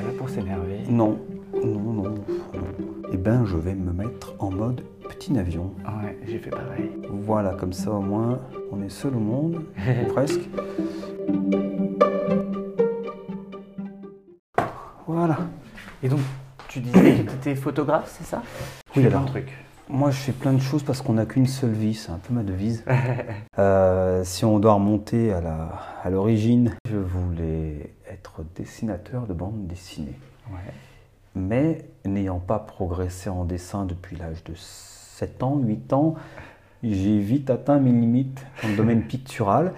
pas là pour s'énerver. Non, non, non, non. Eh ben, je vais me mettre en mode petit avion. Ouais, j'ai fait pareil. Voilà, comme ça au moins, on est seul au monde, ou presque. Voilà. Et donc, tu disais que tu étais photographe, c'est ça? Oui, alors. de trucs. Moi, je fais plein de choses parce qu'on n'a qu'une seule vie, c'est un peu ma devise. Euh, si on doit remonter à la- à l'origine, je voulais être dessinateur de bande dessinée. Ouais. Mais n'ayant pas progressé en dessin depuis l'âge de 7 ans, 8 ans, j'ai vite atteint mes limites dans le domaine pictural.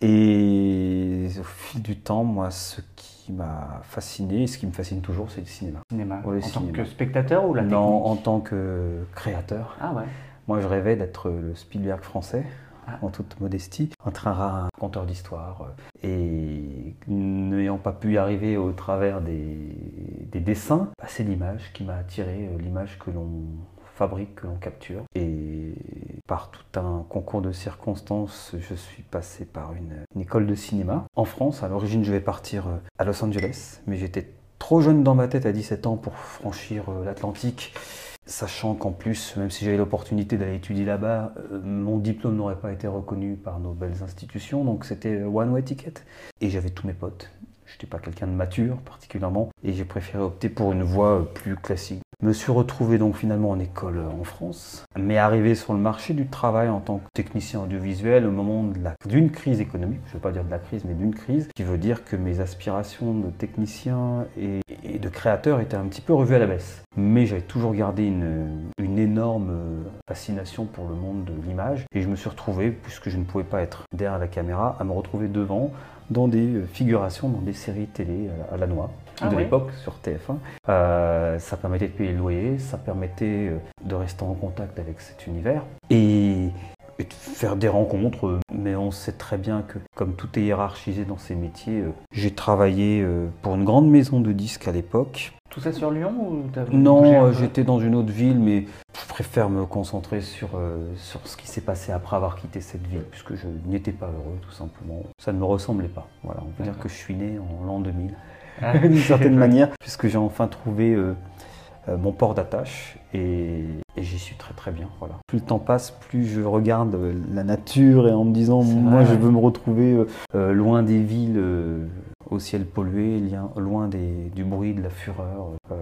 Et au fil du temps, moi, ce qui m'a fasciné, et ce qui me fascine toujours, c'est le cinéma. Cinéma. Ouais, le en tant que spectateur ou la Non, en tant que créateur. Ah ouais. Moi, je rêvais d'être le Spielberg français. En toute modestie, être un raconteur d'histoire. euh, Et n'ayant pas pu y arriver au travers des, des dessins, bah, c'est l'image qui m'a attiré, euh, l'image que l'on fabrique, que l'on capture. Et par tout un concours de circonstances, je suis passé par une, une école de cinéma. En France, à l'origine, je vais partir euh, à Los Angeles, mais j'étais trop jeune dans ma tête à 17 ans pour franchir l'Atlantique. Sachant qu'en plus, même si j'avais l'opportunité d'aller étudier là-bas, euh, mon diplôme n'aurait pas été reconnu par nos belles institutions, donc c'était euh, one way ticket. Et j'avais tous mes potes. Je n'étais pas quelqu'un de mature particulièrement, et j'ai préféré opter pour une voie euh, plus classique. Me suis retrouvé donc finalement en école euh, en France, mais arrivé sur le marché du travail en tant que technicien audiovisuel au moment d'une crise économique, je ne veux pas dire de la crise, mais d'une crise, qui veut dire que mes aspirations de technicien et, de créateur étaient un petit peu revues à la baisse. Mais j'avais toujours gardé une, une énorme euh, fascination pour le monde de l'image, et je me suis retrouvé, puisque je ne pouvais pas être derrière la caméra, à me retrouver devant dans des euh, figurations, dans des séries télé à la, à la noix Ah de l'époque sur TF1. Euh, ça permettait de payer le loyer, ça permettait euh, de rester en contact avec cet univers et, et de faire des rencontres. euh, Mais on sait très bien que, comme tout est hiérarchisé dans ces métiers, euh, j'ai travaillé euh, pour une grande maison de disques à l'époque. Tout ça sur Lyon ou Non, euh, j'étais dans une autre ville, mais je préfère me concentrer sur, euh, sur ce qui s'est passé après avoir quitté cette ville, puisque je n'étais pas heureux, tout simplement. Ça ne me ressemblait pas. Voilà, on peut dire que je suis né en l'an 2000 Ah. d'une certaine manière, puisque j'ai enfin trouvé euh, mon port d'attache et, et j'y suis très très bien. Voilà. Plus le temps passe, plus je regarde euh, la nature et en me disant, moi je veux me retrouver euh, euh, loin des villes euh, au ciel pollué, loin des- du bruit, de la fureur, euh,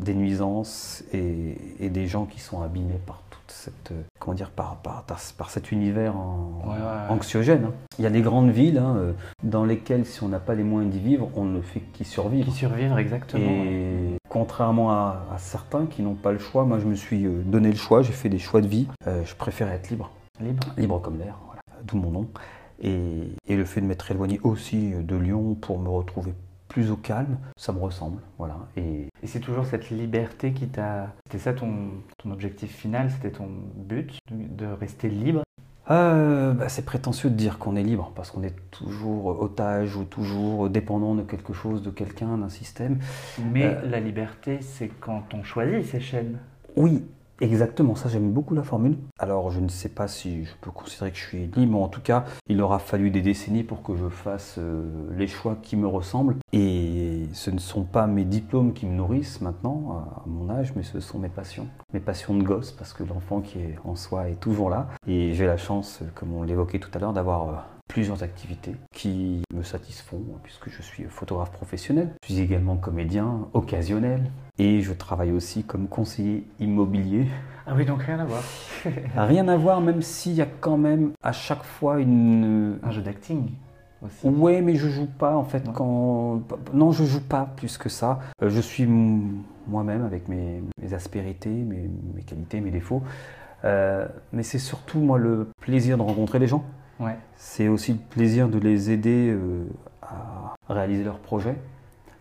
des nuisances et, et des gens qui sont abîmés par cette, euh, comment dire, par, par, par- cet univers en- Ouais, ouais, ouais. anxiogène. hein. Il y a des grandes villes hein, euh, dans lesquelles, si on n'a pas les moyens d'y vivre, on ne fait qu'y survivre. Qui survivre exactement. Et contrairement à, à certains qui n'ont pas le choix, moi je me suis euh, donné le choix, j'ai fait des choix de vie. Euh, je préfère être libre, Libre. libre comme l'air, voilà. d'où mon nom. Et, et le fait de m'être éloigné aussi de Lyon pour me retrouver plus au calme, ça me ressemble. Voilà. Et Et c'est toujours cette liberté qui t'a. C'était ça ton, ton objectif final, c'était ton but, de de rester libre? Euh, bah, c'est prétentieux de dire qu'on est libre parce qu'on est toujours otage ou toujours dépendant de quelque chose, de quelqu'un, d'un système. Mais Euh. la liberté, c'est quand on choisit ses chaînes. Oui, exactement, ça j'aime beaucoup la formule. Alors je ne sais pas si je peux considérer que je suis libre, mais en tout cas, il aura fallu des décennies pour que je fasse euh, les choix qui me ressemblent. Et ce ne sont pas mes diplômes qui me nourrissent maintenant, à mon âge, mais ce sont mes passions. Mes passions de gosse, parce que l'enfant qui est en soi est toujours là. Et j'ai la chance, comme on l'évoquait tout à l'heure, d'avoir... euh, plusieurs activités qui me satisfont puisque je suis photographe professionnel. Je suis également comédien occasionnel et je travaille aussi comme conseiller immobilier. Ah oui, donc rien à voir. Rien à voir même s'il y a quand même à chaque fois une... Un jeu d'acting aussi. Ouais, mais je joue pas en fait Non. quand... Non, je joue pas plus que ça. Euh, Je suis moi-même avec mes, mes aspérités, mes, mes qualités, mes défauts. Euh, mais c'est surtout moi le plaisir de rencontrer les gens. Ouais. C'est aussi le plaisir de les aider euh, à réaliser leurs projets,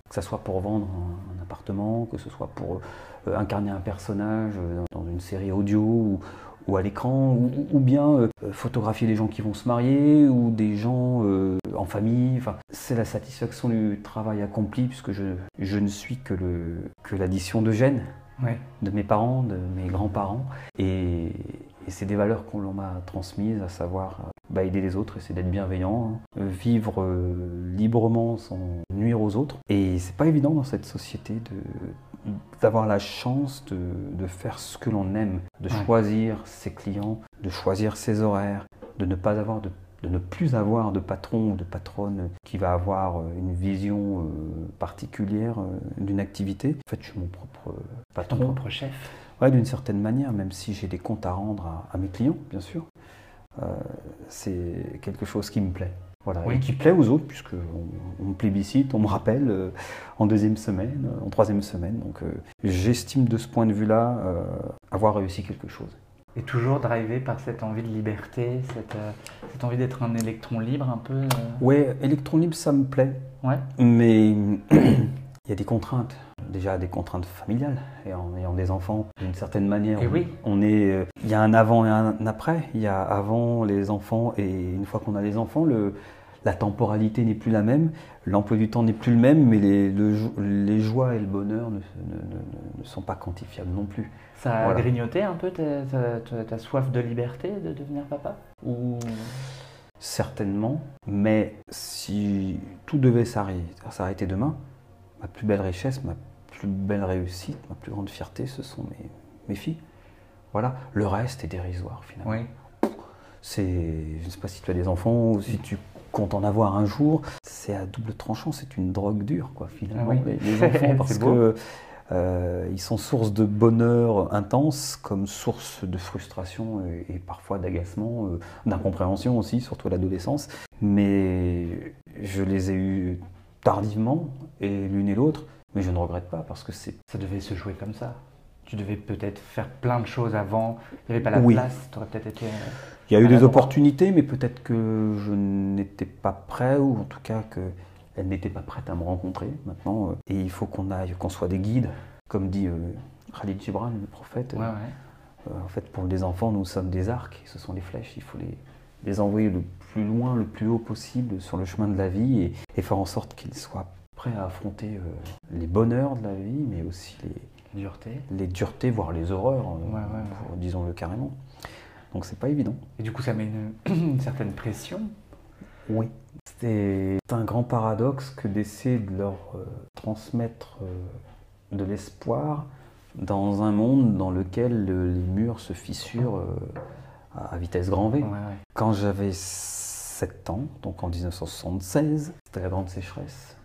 que ce soit pour vendre un, un appartement, que ce soit pour euh, incarner un personnage euh, dans une série audio ou, ou à l'écran, ou, ou bien photographier des gens qui vont se marier ou des gens en famille. Enfin, c'est la satisfaction du travail accompli puisque je, je ne suis que, le, que l'addition de gènes Ouais. de mes parents, de mes grands-parents. Et, et c'est des valeurs qu'on m'a transmises, à savoir euh, bah, aider les autres, essayer d'être bienveillant, hein. vivre librement sans nuire aux autres. Et c'est pas évident dans cette société de d'avoir la chance de, faire ce que l'on aime, de choisir ses clients, de choisir ses horaires, de ne pas avoir de de ne plus avoir de patron ou de patronne qui va avoir euh, une vision euh, particulière euh, d'une activité. En fait, je suis mon propre patron. Ton propre chef Ouais, d'une certaine manière, même si j'ai des comptes à rendre à, mes clients, bien sûr. c'est quelque chose qui me plaît. Voilà, et qui plaît aux autres, puisque on, me plébiscite, on me rappelle en deuxième semaine, en troisième semaine. Donc j'estime de ce point de vue-là avoir réussi quelque chose. Et toujours drivé par cette envie de liberté, cette, euh, cette envie d'être un électron libre un peu euh Oui, électron libre, ça me plaît. Ouais. Mais il y a des contraintes. Déjà des contraintes familiales. Et en ayant des enfants, d'une certaine manière, et oui. on est. Euh, il y a un avant et un après. Il y a avant les enfants et une fois qu'on a les enfants, le, la temporalité n'est plus la même, l'emploi du temps n'est plus le même, mais les, les joies et le bonheur ne, ne, sont pas quantifiables non plus. Ça a grignoté un peu ta, soif de liberté de devenir papa Ou... Certainement, mais si tout devait s'arrêter demain, ma plus belle richesse, ma plus belle réussite, ma plus grande fierté, ce sont mes, mes filles. Voilà, le reste est dérisoire finalement. Oui. C'est, je ne sais pas si tu as des enfants ou si tu comptes en avoir un jour, c'est à double tranchant, c'est une drogue dure quoi finalement ah les, enfants parce que euh, ils sont source de bonheur intense comme source de frustration et, parfois d'agacement, euh, d'incompréhension aussi, surtout à l'adolescence. Mais je les ai eus tardivement et l'une et l'autre, mais je ne regrette pas parce que c'est. Ça devait se jouer comme ça. Tu devais peut-être faire plein de choses avant, il n'y avait pas la place, tu aurais peut-être été. Euh, il y a eu des opportunités, mais peut-être que je n'étais pas prêt, ou en tout cas qu'elle n'était pas prête à me rencontrer maintenant. Euh, et il faut qu'on aille, qu'on soit des guides, comme dit euh, Khalid Gibran, le prophète. en fait, pour les enfants, nous sommes des arcs, ce sont des flèches, il faut les, les envoyer le plus loin, le plus haut possible sur le chemin de la vie et, et faire en sorte qu'ils soient prêts à affronter les bonheurs de la vie, mais aussi les, Dureté. Les duretés, voire les horreurs, euh, disons-le carrément. Donc c'est pas évident. Et du coup, ça met une, certaine pression Oui. C'est un grand paradoxe que d'essayer de leur euh, transmettre euh, de l'espoir dans un monde dans lequel les murs se fissurent à vitesse grand V. Quand j'avais 7 ans, donc en 1976, c'était la grande sécheresse.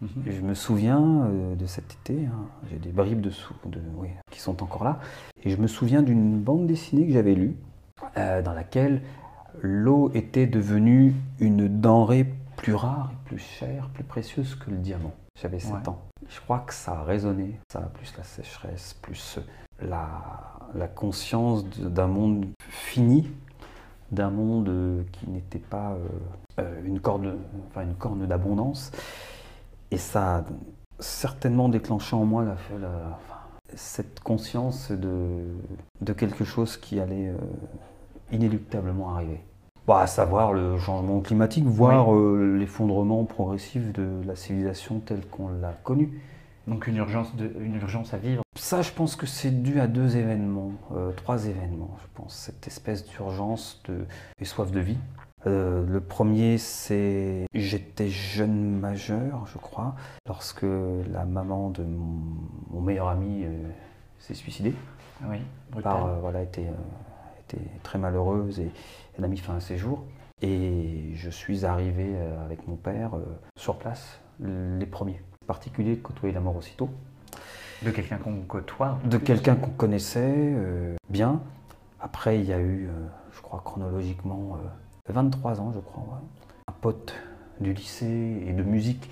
Mhm. Je me souviens euh, de cet été, hein, j'ai des bribes de, de oui, qui sont encore là, et je me souviens d'une bande dessinée que j'avais lue, euh, dans laquelle l'eau était devenue une denrée plus rare, plus chère, plus précieuse que le diamant. J'avais 7 ans. Je crois que ça a résonné, ça, plus la sécheresse, plus la, la conscience d'un monde fini, d'un monde qui n'était pas euh, une, corne, enfin une corne d'abondance. Et ça a certainement déclenché en moi cette conscience de, quelque chose qui allait euh, inéluctablement arriver. Bah, à savoir le changement climatique, voire euh, l'effondrement progressif de la civilisation telle qu'on l'a connue. Donc une urgence, de, une urgence à vivre Ça, je pense que c'est dû à deux événements, euh, trois événements, je pense. Cette espèce d'urgence de, et soif de vie, euh, le premier, c'est j'étais jeune majeur, je crois, lorsque la maman de mon, meilleur ami euh, s'est suicidée. Oui, par, euh, voilà, était, était très malheureuse et elle a mis fin à ses jours. Et je suis arrivé avec mon père sur place, les premiers. particulier de côtoyer la mort aussitôt. De quelqu'un qu'on côtoie De quelqu'un qu'on connaissait bien. Après, il y a eu, je crois chronologiquement, 23 ans, je crois. Un pote du lycée et de musique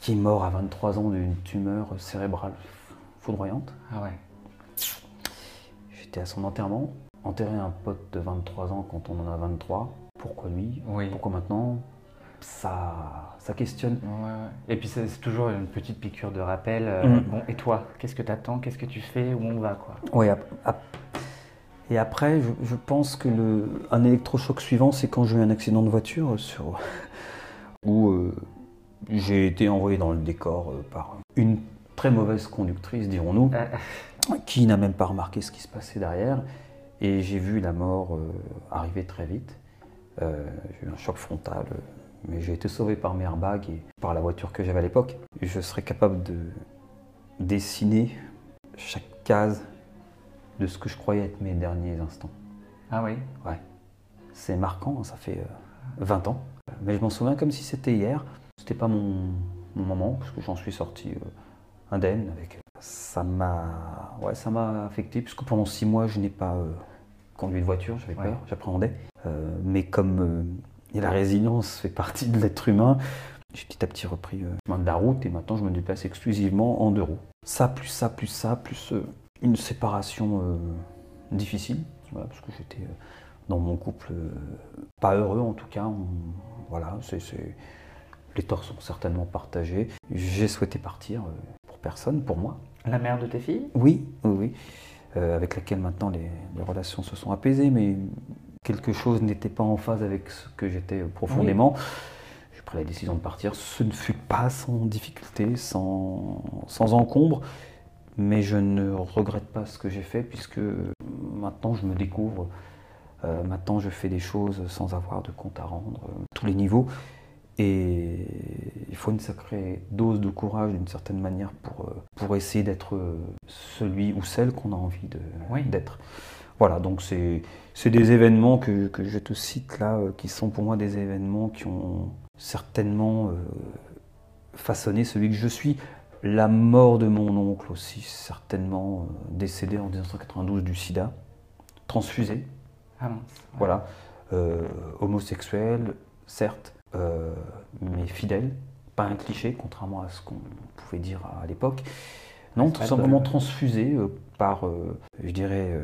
qui est mort à 23 ans d'une tumeur cérébrale foudroyante. Ah ouais. J'étais à son enterrement. Enterrer un pote de 23 ans quand on en a 23, pourquoi lui? Pourquoi maintenant? Ça, ça questionne. Et puis c'est toujours une petite piqûre de rappel. Euh, mm. Bon, et toi, qu'est-ce que tu attends Qu'est-ce que tu fais? Où on va quoi? Oui, et après, je, pense que le, un électrochoc suivant, c'est quand j'ai eu un accident de voiture sur, où euh, j'ai été envoyé dans le décor euh, par une très mauvaise conductrice, dirons-nous, ah. qui n'a même pas remarqué ce qui se passait derrière. Et j'ai vu la mort euh, arriver très vite. j'ai eu un choc frontal, mais j'ai été sauvé par mes airbags et par la voiture que j'avais à l'époque. Je serais capable de dessiner chaque case de ce que je croyais être mes derniers instants. Ah oui? Ouais. C'est marquant, ça fait 20 ans. Mais je m'en souviens comme si c'était hier. C'était pas mon, moment, parce que j'en suis sorti indemne avec. Ça m'a ouais, ça m'a affecté, puisque pendant six mois, je n'ai pas conduit de voiture, j'avais peur, j'appréhendais. Euh, mais comme euh, la résilience fait partie de l'être humain, j'ai petit à petit repris le chemin de la route et maintenant je me déplace exclusivement en deux roues. Ça, plus ça, plus ça, plus euh, une séparation difficile, parce que j'étais dans mon couple pas heureux en tout cas. voilà, les torts sont certainement partagés. J'ai souhaité partir pour personne, pour moi. La mère de tes filles? Oui, oui, oui. Euh, avec laquelle maintenant les, relations se sont apaisées, mais quelque chose n'était pas en phase avec ce que j'étais profondément. J'ai pris la décision de partir. Ce ne fut pas sans difficulté, sans, sans encombre, mais je ne regrette pas ce que j'ai fait puisque maintenant je me découvre. Euh, maintenant, je fais des choses sans avoir de compte à rendre, euh, tous les niveaux. Et il faut une sacrée dose de courage d'une certaine manière pour, euh, pour essayer d'être celui ou celle qu'on a envie d'être. Voilà, donc c'est des événements que, que, je te cite là, qui sont pour moi des événements qui ont certainement façonné celui que je suis. La mort de mon oncle aussi, certainement décédé en 1992 du sida, transfusé. Ah Voilà, homosexuel, certes, euh, mais fidèle, pas un cliché, contrairement à ce qu'on pouvait dire à, l'époque. Non, tout simplement transfusé euh, par, euh, je dirais,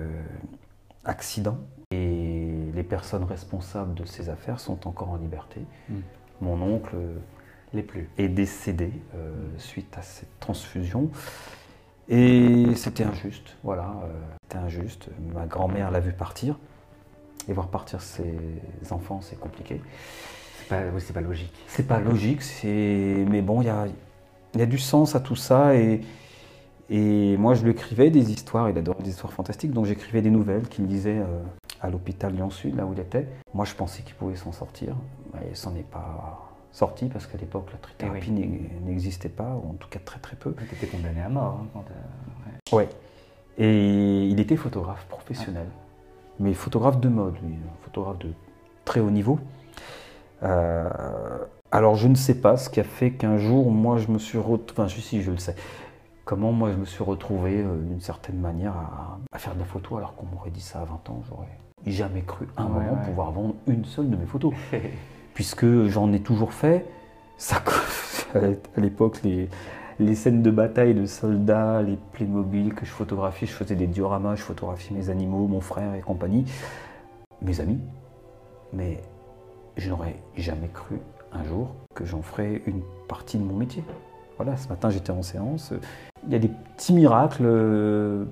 accident. Et les personnes responsables de ces affaires sont encore en liberté. Hmm. Mon oncle les plus. est décédé suite à cette transfusion. Et c'était injuste, voilà, c'était injuste. Ma grand-mère l'a vu partir. Et voir partir ses enfants, c'est compliqué. C'est pas, logique. C'est pas logique, mais bon, il y a, y a, du sens à tout ça. Et, et moi, je lui écrivais des histoires, il adorait des histoires fantastiques, donc j'écrivais des nouvelles qu'il lisait euh, à l'hôpital Lyon-Sud, là où il était. Moi, je pensais qu'il pouvait s'en sortir. Mais il s'en est pas sorti parce qu'à l'époque, la trithérapie eh n'existait pas, ou en tout cas très très peu. Tu étais condamné à mort. Hein, ouais. ouais. Et il était photographe professionnel. Mais photographe de mode, lui, photographe de très haut niveau. Euh, alors je ne sais pas ce qui a fait qu'un jour, moi je me suis retrouvé, enfin si je le sais, comment moi je me suis retrouvé euh, d'une certaine manière à, faire de la photo alors qu'on m'aurait dit ça à 20 ans, j'aurais jamais cru un moment pouvoir vendre une seule de mes photos. Puisque j'en ai toujours fait, ça, à l'époque les, scènes de bataille de soldats, les Playmobil que je photographiais, je faisais des dioramas, je photographiais mes animaux, mon frère et compagnie, mes amis. Mais je n'aurais jamais cru un jour que j'en ferais une partie de mon métier. Voilà, ce matin j'étais en séance. Il y a des petits miracles euh,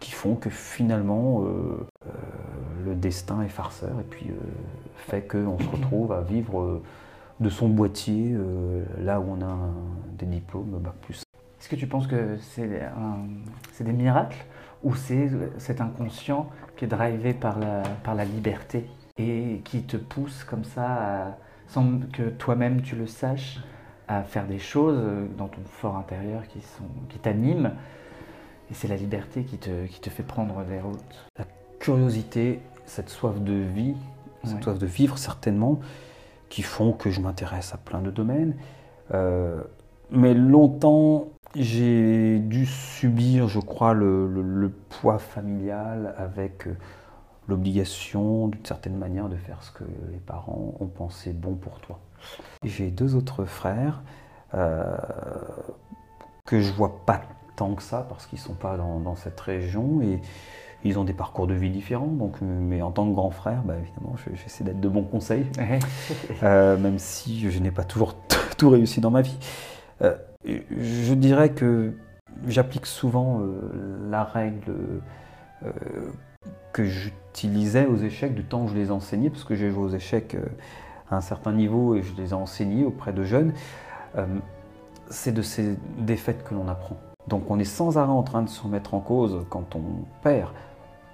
qui font que finalement euh, euh, destin est farceur et puis fait qu'on se retrouve à vivre de son boîtier là où on a des diplômes Bac plus. Est-ce que tu penses que c'est des miracles ou c'est cet inconscient qui est drivé par la, par la liberté et qui te pousse comme ça, sans que toi-même tu le saches, à faire des choses dans ton fort intérieur qui, sont, qui t'animent. Et c'est la liberté qui te, qui te fait prendre des routes. La curiosité, cette soif de vie, cette soif de vivre certainement, qui font que je m'intéresse à plein de domaines. Euh, mais longtemps, j'ai dû subir, je crois, le, le poids familial avec euh, l'obligation, d'une certaine manière, de faire ce que les parents ont pensé bon pour toi. J'ai deux autres frères euh, que je vois pas tant que ça parce qu'ils sont pas dans, cette région et ils ont des parcours de vie différents. Donc, mais en tant que grand frère, bah, évidemment, j'essaie d'être de bons conseils, euh, même si je n'ai pas toujours tout réussi dans ma vie. Euh, je dirais que j'applique souvent la règle que j'utilisais aux échecs du temps où je les enseignais, parce que j'ai joué aux échecs euh, à un certain niveau et je les ai enseignés auprès de jeunes, euh, c'est de ces défaites que l'on apprend. Donc on est sans arrêt en train de se remettre en cause quand on perd,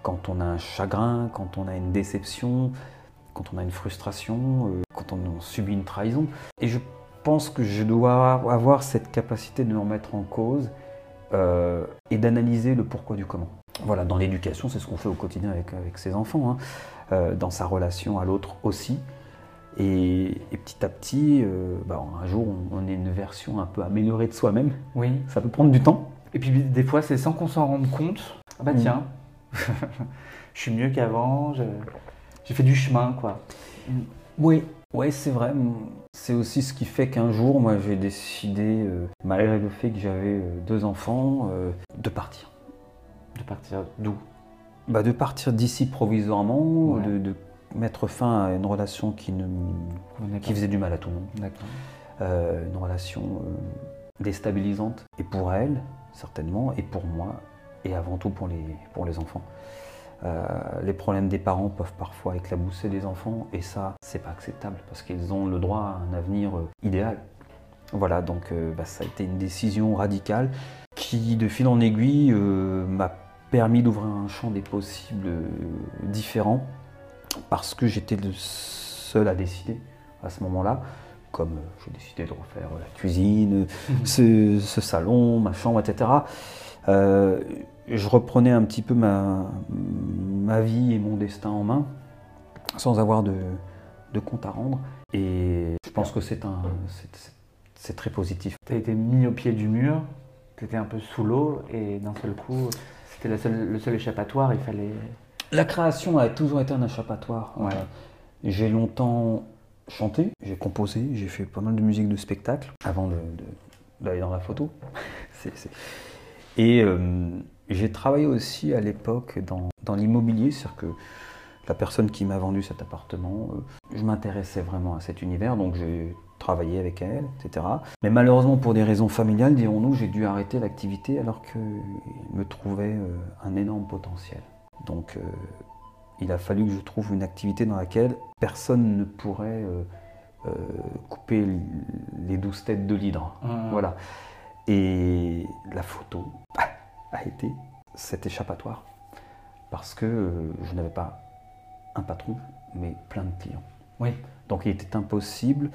quand on a un chagrin, quand on a une déception. quand on a une frustration, euh, quand on subit une trahison. Et je pense que je dois avoir cette capacité de me remettre en cause euh, et d'analyser le pourquoi du comment. Voilà, dans l'éducation, c'est ce qu'on fait au quotidien avec, avec ses enfants, hein. euh, dans sa relation à l'autre aussi. Et, petit à petit, bah, un jour, on, est une version un peu améliorée de soi-même. Oui. Ça peut prendre du temps. Et puis des fois, c'est sans qu'on s'en rende compte. Ah bah mm. tiens, je suis mieux qu'avant, j'ai fait du chemin, quoi. Oui, ouais, c'est vrai. C'est aussi ce qui fait qu'un jour, moi, j'ai décidé, euh, malgré le fait que j'avais euh, deux enfants, euh, de partir. De partir d'où? Bah, De partir d'ici provisoirement, de, mettre fin à une relation qui, ne, qui faisait du mal à tout le monde. D'accord. une relation déstabilisante. Et pour elle, certainement, et pour moi, et avant tout pour les, pour les enfants. Euh, les problèmes des parents peuvent parfois éclabousser les enfants et ça, c'est pas acceptable parce qu'ils ont le droit à un avenir euh, idéal. Voilà, donc euh, bah, ça a été une décision radicale qui, de fil en aiguille, m'a permis d'ouvrir un champ des possibles différents parce que j'étais le seul à décider à ce moment-là. Comme j'ai décidé de refaire la cuisine, ce, ce, salon, ma chambre, etc je reprenais un petit peu ma, ma vie et mon destin en main, sans avoir de, de compte à rendre. Et je pense que c'est un, c'est très positif. Tu as été mis au pied du mur, tu étais un peu sous l'eau, et d'un seul coup, c'était le seul échappatoire, il fallait... La création a toujours été un échappatoire. Ouais. J'ai longtemps chanté, j'ai composé, j'ai fait pas mal de musique de spectacle avant d'aller dans la photo. Et euh, j'ai travaillé aussi à l'époque dans, l'immobilier, c'est-à-dire que la personne qui m'a vendu cet appartement, euh, je m'intéressais vraiment à cet univers, donc j'ai travaillé avec elle, etc. Mais malheureusement, pour des raisons familiales, dirons-nous, j'ai dû arrêter l'activité alors qu'il me trouvait euh, un énorme potentiel. Donc, euh, il a fallu que je trouve une activité dans laquelle personne ne pourrait couper les douze têtes de l'hydre. Mmh. Voilà. Et la photo, a été cet échappatoire. Parce que euh, je n'avais pas un patron, mais plein de clients. Oui. Donc il était impossible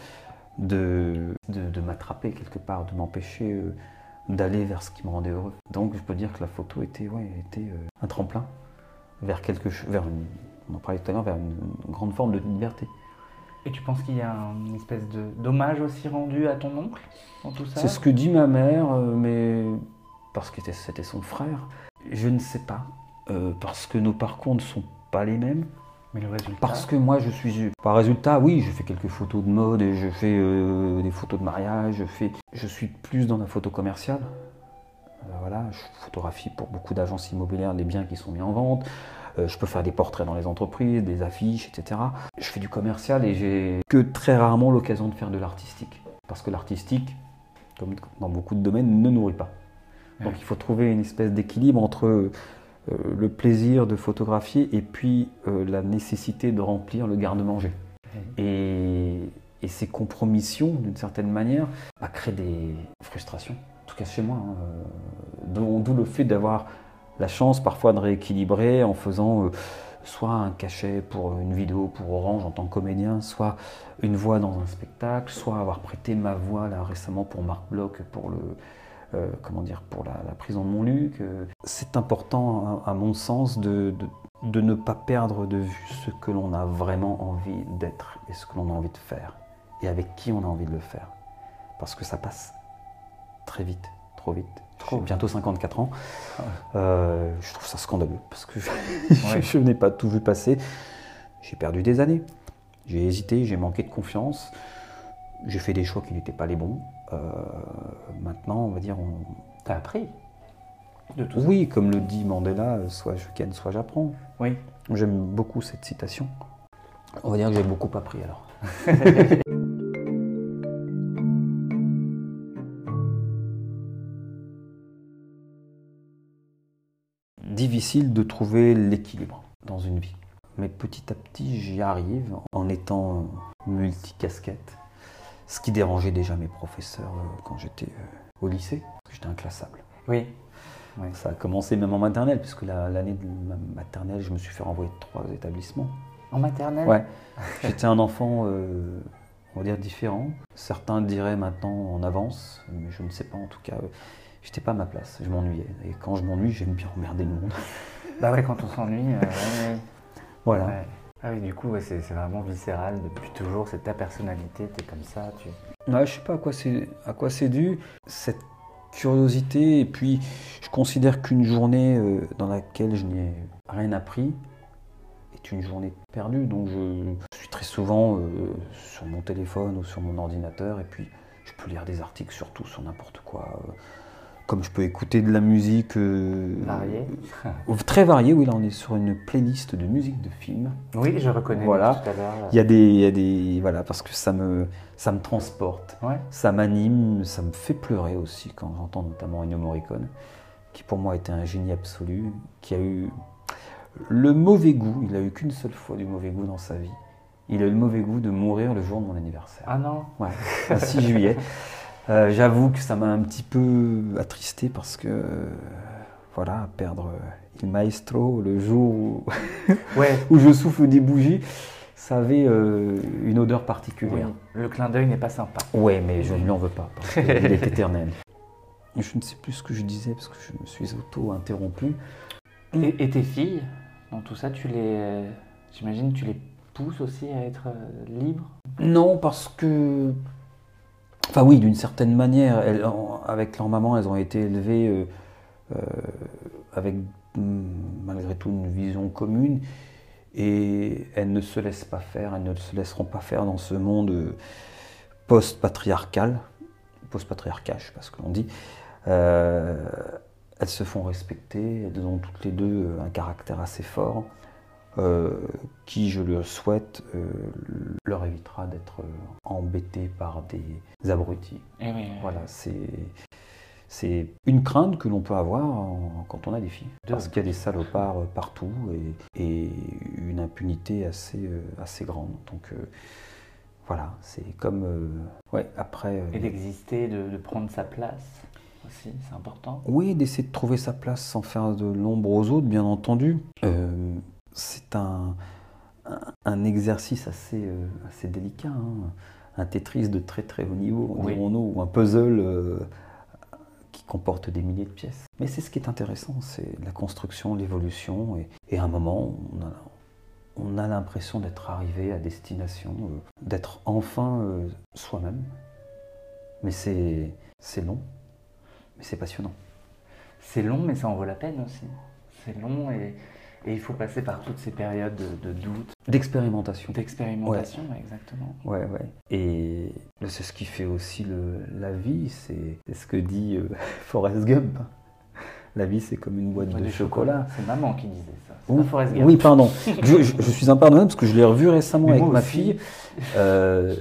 de, de, m'attraper quelque part, de m'empêcher euh, d'aller vers ce qui me rendait heureux. Donc je peux dire que la photo était, ouais, était euh, un tremplin vers quelque chose, vers une, on en parlait tout à l'heure, vers une, grande forme de liberté. Et tu penses qu'il y a une espèce d'hommage aussi rendu à ton oncle dans tout ça? C'est ce que dit ma mère, mais parce que c'était son frère. Je ne sais pas, euh, parce que nos parcours ne sont pas les mêmes. Mais le résultat Parce que moi, je suis. Par résultat, oui, je fais quelques photos de mode et je fais euh, des photos de mariage. Je, fais, je suis plus dans la photo commerciale. Euh, voilà, je photographie pour beaucoup d'agences immobilières les biens qui sont mis en vente. je peux faire des portraits dans les entreprises, des affiches, etc. Je fais du commercial et j'ai que très rarement l'occasion de faire de l'artistique. Parce que l'artistique, comme dans beaucoup de domaines, ne nourrit pas. Donc il faut trouver une espèce d'équilibre entre euh, le plaisir de photographier et puis euh, la nécessité de remplir le garde-manger. Et, ces compromissions, d'une certaine manière, bah, créent des frustrations, en tout cas chez moi. Hein. D'où le fait d'avoir la chance parfois de rééquilibrer en faisant euh, soit un cachet pour une vidéo pour Orange en tant que comédien, soit une voix dans un spectacle, soit avoir prêté ma voix là récemment pour Marc Bloch pour le, euh, comment dire, pour la, prison de Montluc. Euh, c'est important, à, mon sens, de, de, ne pas perdre de vue ce que l'on a vraiment envie d'être et ce que l'on a envie de faire, et avec qui on a envie de le faire. Parce que ça passe très vite, trop vite. Trop. Bientôt 54 ans. Euh, je trouve ça scandaleux parce que je n'ai pas tout vu passer. J'ai perdu des années. J'ai hésité, j'ai manqué de confiance. J'ai fait des choix qui n'étaient pas les bons. Euh, maintenant, on va dire, on... T'as appris de tout Oui, comme le dit Mandela, soit je gagne, soit j'apprends. Oui. J'aime beaucoup cette citation. On va dire que j'ai beaucoup appris alors. Difficile de trouver l'équilibre dans une vie. Mais petit à petit, j'y arrive en étant multicasquette ce qui dérangeait déjà mes professeurs euh, quand j'étais euh, au lycée, parce que j'étais inclassable. Oui. Ça a commencé même en maternelle, puisque l'année de maternelle, je me suis fait renvoyer de trois établissements. En maternelle? Ouais. J'étais un enfant, euh, on va dire, différent. Certains diraient maintenant en avance, mais je ne sais pas en tout cas. J'étais pas à ma place, je m'ennuyais. Et quand je m'ennuie, j'aime bien emmerder le monde. Bah ouais, quand on s'ennuie. euh, ouais, ouais. Voilà. Ah oui, du coup, c'est vraiment viscéral depuis toujours, c'est ta personnalité, t'es comme ça, tu... Ouais, je sais pas à quoi c'est dû cette curiosité et puis je considère qu'une journée euh, dans laquelle je n'ai rien appris est une journée perdue. Donc je suis très souvent euh, sur mon téléphone ou sur mon ordinateur et puis je peux lire des articles sur tout sur n'importe quoi euh, comme je peux écouter de la musique euh, Varié euh, très variée oui là on est sur une playlist de musique de films Oui, je reconnais Voilà. tout à l'heure. il y a des il y a des voilà parce que ça me ça me transporte Ouais. ça m'anime, ça me fait pleurer aussi quand j'entends notamment Ennio Morricone, qui pour moi était un génie absolu, qui a eu le mauvais goût, il a eu qu'une seule fois du mauvais goût dans sa vie. Il a eu le mauvais goût de mourir le jour de mon anniversaire. Ah non Ouais, le 6 juillet. Euh, J'avoue que ça m'a un petit peu attristé parce que, euh, voilà, perdre il maestro le jour où, Ouais, où je souffle des bougies, ça avait euh, une odeur oui. particulière. Le clin d'œil n'est pas sympa. Ouais, mais je ne lui en veux pas, parce qu'il est éternel. Je ne sais plus ce que je disais, parce que je me suis auto-interrompu. Et, et tes filles, dans tout ça, tu les... euh, J'imagine tu les pousses aussi à être euh, libres? Non, parce que... Enfin oui, d'une certaine manière, avec leur maman, elles ont été élevées euh, euh, avec mm, malgré tout une vision commune, et elles ne se laissent pas faire, elles ne se laisseront pas faire dans ce monde euh, post-patriarcal, post-patriarcat, je sais pas ce que l'on dit. Elles se font respecter, elles ont toutes les deux un caractère assez fort, euh, qui, je le souhaite, euh, leur évitera d'être euh, embêtées par des abrutis. Eh oui, Voilà, c'est c'est une crainte que l'on peut avoir en- quand on a des filles. Parce qu'il y a des salopards partout et, et une impunité assez, euh, assez grande. Donc euh, voilà, c'est comme... euh, ouais, après... Et d'exister, de, de prendre sa place aussi, c'est important. Oui, d'essayer de trouver sa place sans faire de l'ombre aux autres, bien entendu. C'est un, un, un exercice assez, euh, assez délicat. hein. Un Tetris de très très haut niveau, Oui. dirons-nous, ou un puzzle euh, qui comporte des milliers de pièces. Mais c'est ce qui est intéressant, c'est la construction, l'évolution. Et, et à un moment, on a, on a l'impression d'être arrivé à destination, euh, d'être enfin soi-même. Mais c'est c'est long, mais c'est passionnant. C'est long, mais ça en vaut la peine aussi. C'est long et, et il faut passer par toutes ces périodes de, de doute, D'expérimentation. d'expérimentation, exactement. Ouais, ouais. Et c'est ce qui fait aussi le, la vie, c'est ce que dit euh, Forrest Gump. La vie, c'est comme une boîte Boîte de chocolat. C'est maman qui disait ça. Forrest Gump. oui, pardon. je, je- je suis impardonnable parce que je l'ai revu récemment avec ma fille. Euh.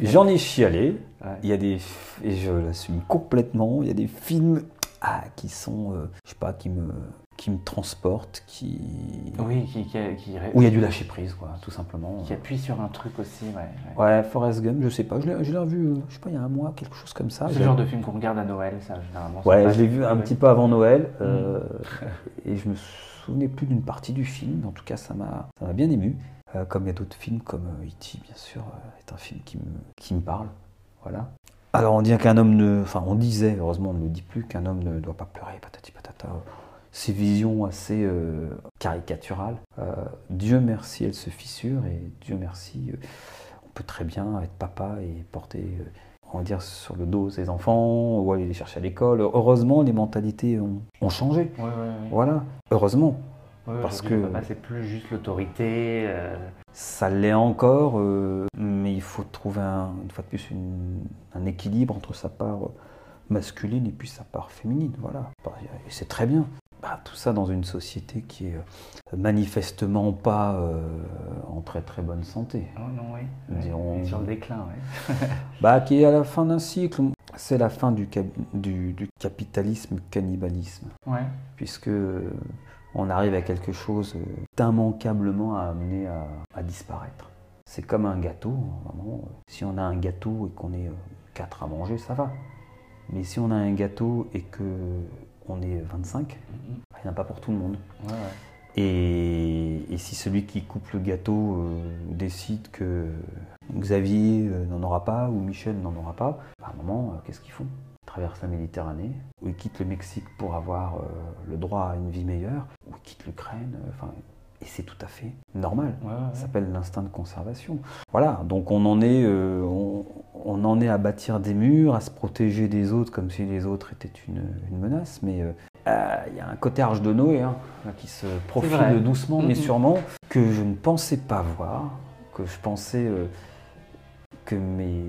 J'en ai chialé. Ouais. Il y a des et je l'assume complètement. Il y a des films ah, qui sont, euh, je sais pas, qui me qui me transportent, qui Oui, qui, qui, qui, où il y a du lâcher prise, quoi, tout simplement. qui appuie sur un truc aussi. Ouais, ouais. Ouais, Forrest Gump, je sais pas, je l'ai revu, euh, je sais pas, il y a un mois, quelque chose comme ça. C'est le genre de film qu'on regarde à Noël, ça, généralement. Ouais, je l'ai vu un petit peu avant Noël, euh, et je me souvenais plus d'une partie du film, en tout cas ça m'a bien ému. Euh, comme il y a d'autres films, comme E.T. bien sûr, est un film qui me, qui me parle. Voilà. Alors on dit qu'un homme ne. Enfin on disait, heureusement on ne le dit plus, qu'un homme ne doit pas pleurer, patati patata. Ces visions assez euh, caricaturales. Euh, Dieu merci, elles se fissurent, et Dieu merci, euh, on peut très bien être papa et porter. on va dire sur le dos ses enfants, ou aller les chercher à l'école. Heureusement, les mentalités ont, ont changé. Ouais, ouais, ouais. Voilà, heureusement. Parce que- c'est plus juste l'autorité. Ça l'est encore, mais il faut trouver un, une fois de plus une- un équilibre entre sa part masculine et puis sa part féminine. Voilà, Bah, et c'est très bien. Bah, tout ça dans une société qui est euh, manifestement pas euh, en très très bonne santé. Oh non, oui. Et Sur le déclin, oui. Bah, qui est à la fin d'un cycle. C'est la fin du, cap- du, du capitalisme-cannibalisme. Ouais. puisque euh, on arrive à quelque chose d'immanquablement à amener à, à disparaître. C'est comme un gâteau, vraiment. euh, Si on a un gâteau et qu'on est quatre à manger, ça va. Mais si on a un gâteau et que on est 25, Mhm. bah, il n'y en a pas pour tout le monde. Ouais, ouais. Et, si celui qui coupe le gâteau euh, décide que Xavier euh, n'en aura pas ou Michel n'en aura pas, bah, à un moment, qu'est-ce qu'ils font? Ils traversent la Méditerranée, ou ils quittent le Mexique pour avoir le droit à une vie meilleure, ou ils quittent l'Ukraine. Enfin, et c'est tout à fait normal. Ça s'appelle l'instinct de conservation. Voilà, donc on en, est, euh, on, en est à bâtir des murs, à se protéger des autres comme si les autres étaient une, menace. Mais euh, euh, il y a un côté arche de Noé hein, qui se profile doucement mais sûrement, que je ne pensais pas voir, que je pensais que mes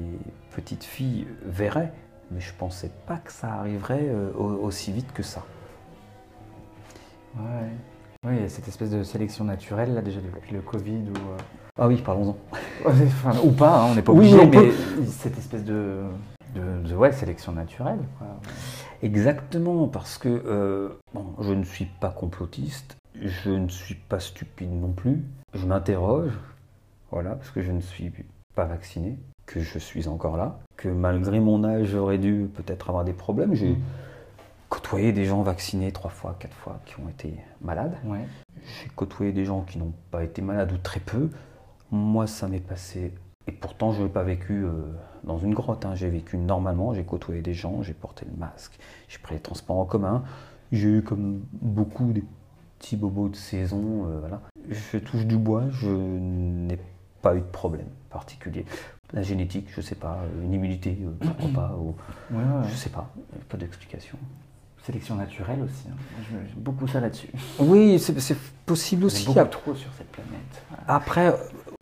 petites filles verraient, mais je ne pensais pas que ça arriverait aussi vite que ça. Ouais. Oui, cette espèce de sélection naturelle, là, déjà depuis le Covid. Ah oui, parlons-en. ou pas, hein, on n'est pas obligé, mais cette espèce de, de, ouais, sélection naturelle. Exactement, parce que euh, bon, je ne suis pas complotiste, je ne suis pas stupide non plus. Je m'interroge, voilà, parce que je ne suis pas vacciné, que je suis encore là, que malgré mon âge, j'aurais dû peut-être avoir des problèmes. J'ai. Côtoyé des gens vaccinés trois fois, quatre fois, qui ont été malades. J'ai côtoyé des gens qui n'ont pas été malades ou très peu. Moi, ça m'est passé. Et pourtant, je n'ai pas vécu euh, dans une grotte. Hein. J'ai vécu normalement. J'ai côtoyé des gens, j'ai porté le masque, j'ai pris les transports en commun. J'ai eu, comme beaucoup, des petits bobos de saison. Euh, voilà. Je touche du bois, je n'ai pas eu de problème particulier. La génétique, je ne sais pas, une immunité, euh, pourquoi pas, ou, je ne sais pas, pas d'explication. Sélection naturelle aussi. Hein. J'aime beaucoup ça là-dessus. Oui, c'est possible aussi. On est beaucoup trop sur cette planète. Après,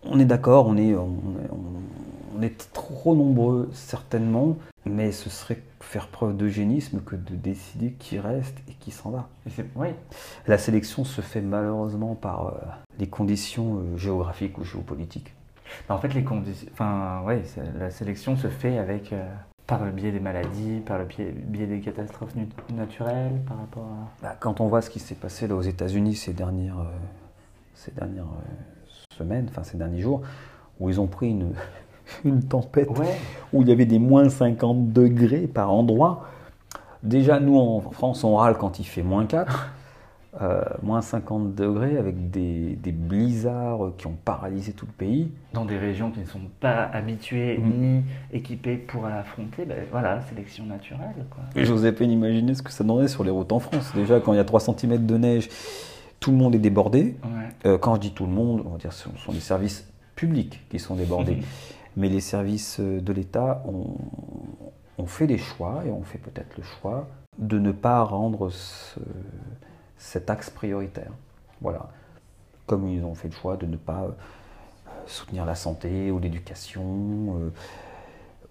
on est d'accord, on est, on, est trop nombreux certainement, mais ce serait faire preuve d'eugénisme que de décider qui reste et qui s'en va. Oui. La sélection se fait malheureusement par euh, les conditions euh, géographiques ou géopolitiques. En fait, les conditions, enfin, ouais, la sélection se fait avec euh, par le biais des maladies, par le biais, des catastrophes naturelles, par rapport à... Bah, quand on voit ce qui s'est passé là aux États-Unis ces dernières, ces dernières enfin ces derniers jours, où ils ont pris une, une tempête, où il y avait des moins 50 degrés par endroit. Déjà, nous en France, on râle quand il fait moins 4. Euh, moins 50 degrés avec des, blizzards qui ont paralysé tout le pays. Dans des régions qui ne sont pas habituées mm. ni équipées pour affronter, ben voilà, sélection naturelle. Quoi. À peine imaginer ce que ça donnerait sur les routes en France. Déjà, quand il y a 3 cm de neige, tout le monde est débordé. Euh, quand je dis tout le monde, on va dire ce sont les services publics qui sont débordés. Mais les services de l'État ont, ont fait des choix et ont fait peut-être le choix de ne pas rendre ce cet axe prioritaire. Voilà. Comme ils ont fait le choix de ne pas euh, soutenir la santé ou l'éducation, euh,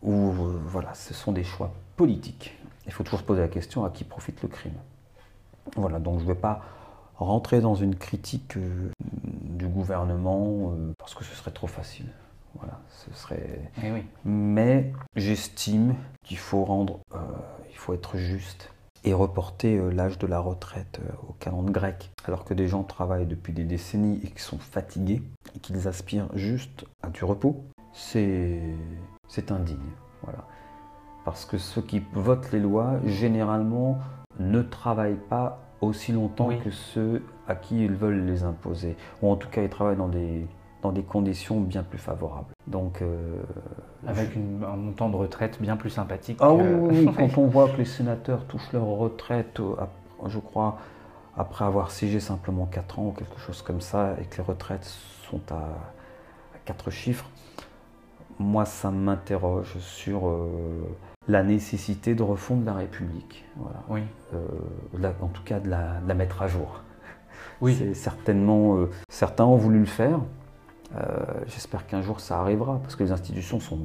ou euh, voilà, ce sont des choix politiques. Il faut toujours se poser la question à qui profite le crime? Voilà, donc je ne vais pas rentrer dans une critique du gouvernement parce que ce serait trop facile. Voilà, ce serait. Eh Mais j'estime qu'il faut rendre, il faut être juste et reporter euh, l'âge de la retraite euh, au calendrier grec, alors que des gens travaillent depuis des décennies et qui sont fatigués et qu'ils aspirent juste à du repos, c'est indigne. Voilà. Parce que ceux qui votent les lois, généralement, ne travaillent pas aussi longtemps que ceux à qui ils veulent les imposer. Ou en tout cas, ils travaillent dans des, dans des conditions bien plus favorables. Donc, euh, Avec un montant de retraite bien plus sympathique. Ah oui, quand on voit que les sénateurs touchent leur retraite, euh, je crois, après avoir siégé simplement 4 ans ou quelque chose comme ça, et que les retraites sont à, 4 chiffres, moi ça m'interroge sur euh, la nécessité de refondre la République. Voilà. Oui. en tout cas de la, de la, mettre à jour. Oui. C'est certainement, certains ont voulu le faire, euh, j'espère qu'un jour ça arrivera, parce que les institutions sont,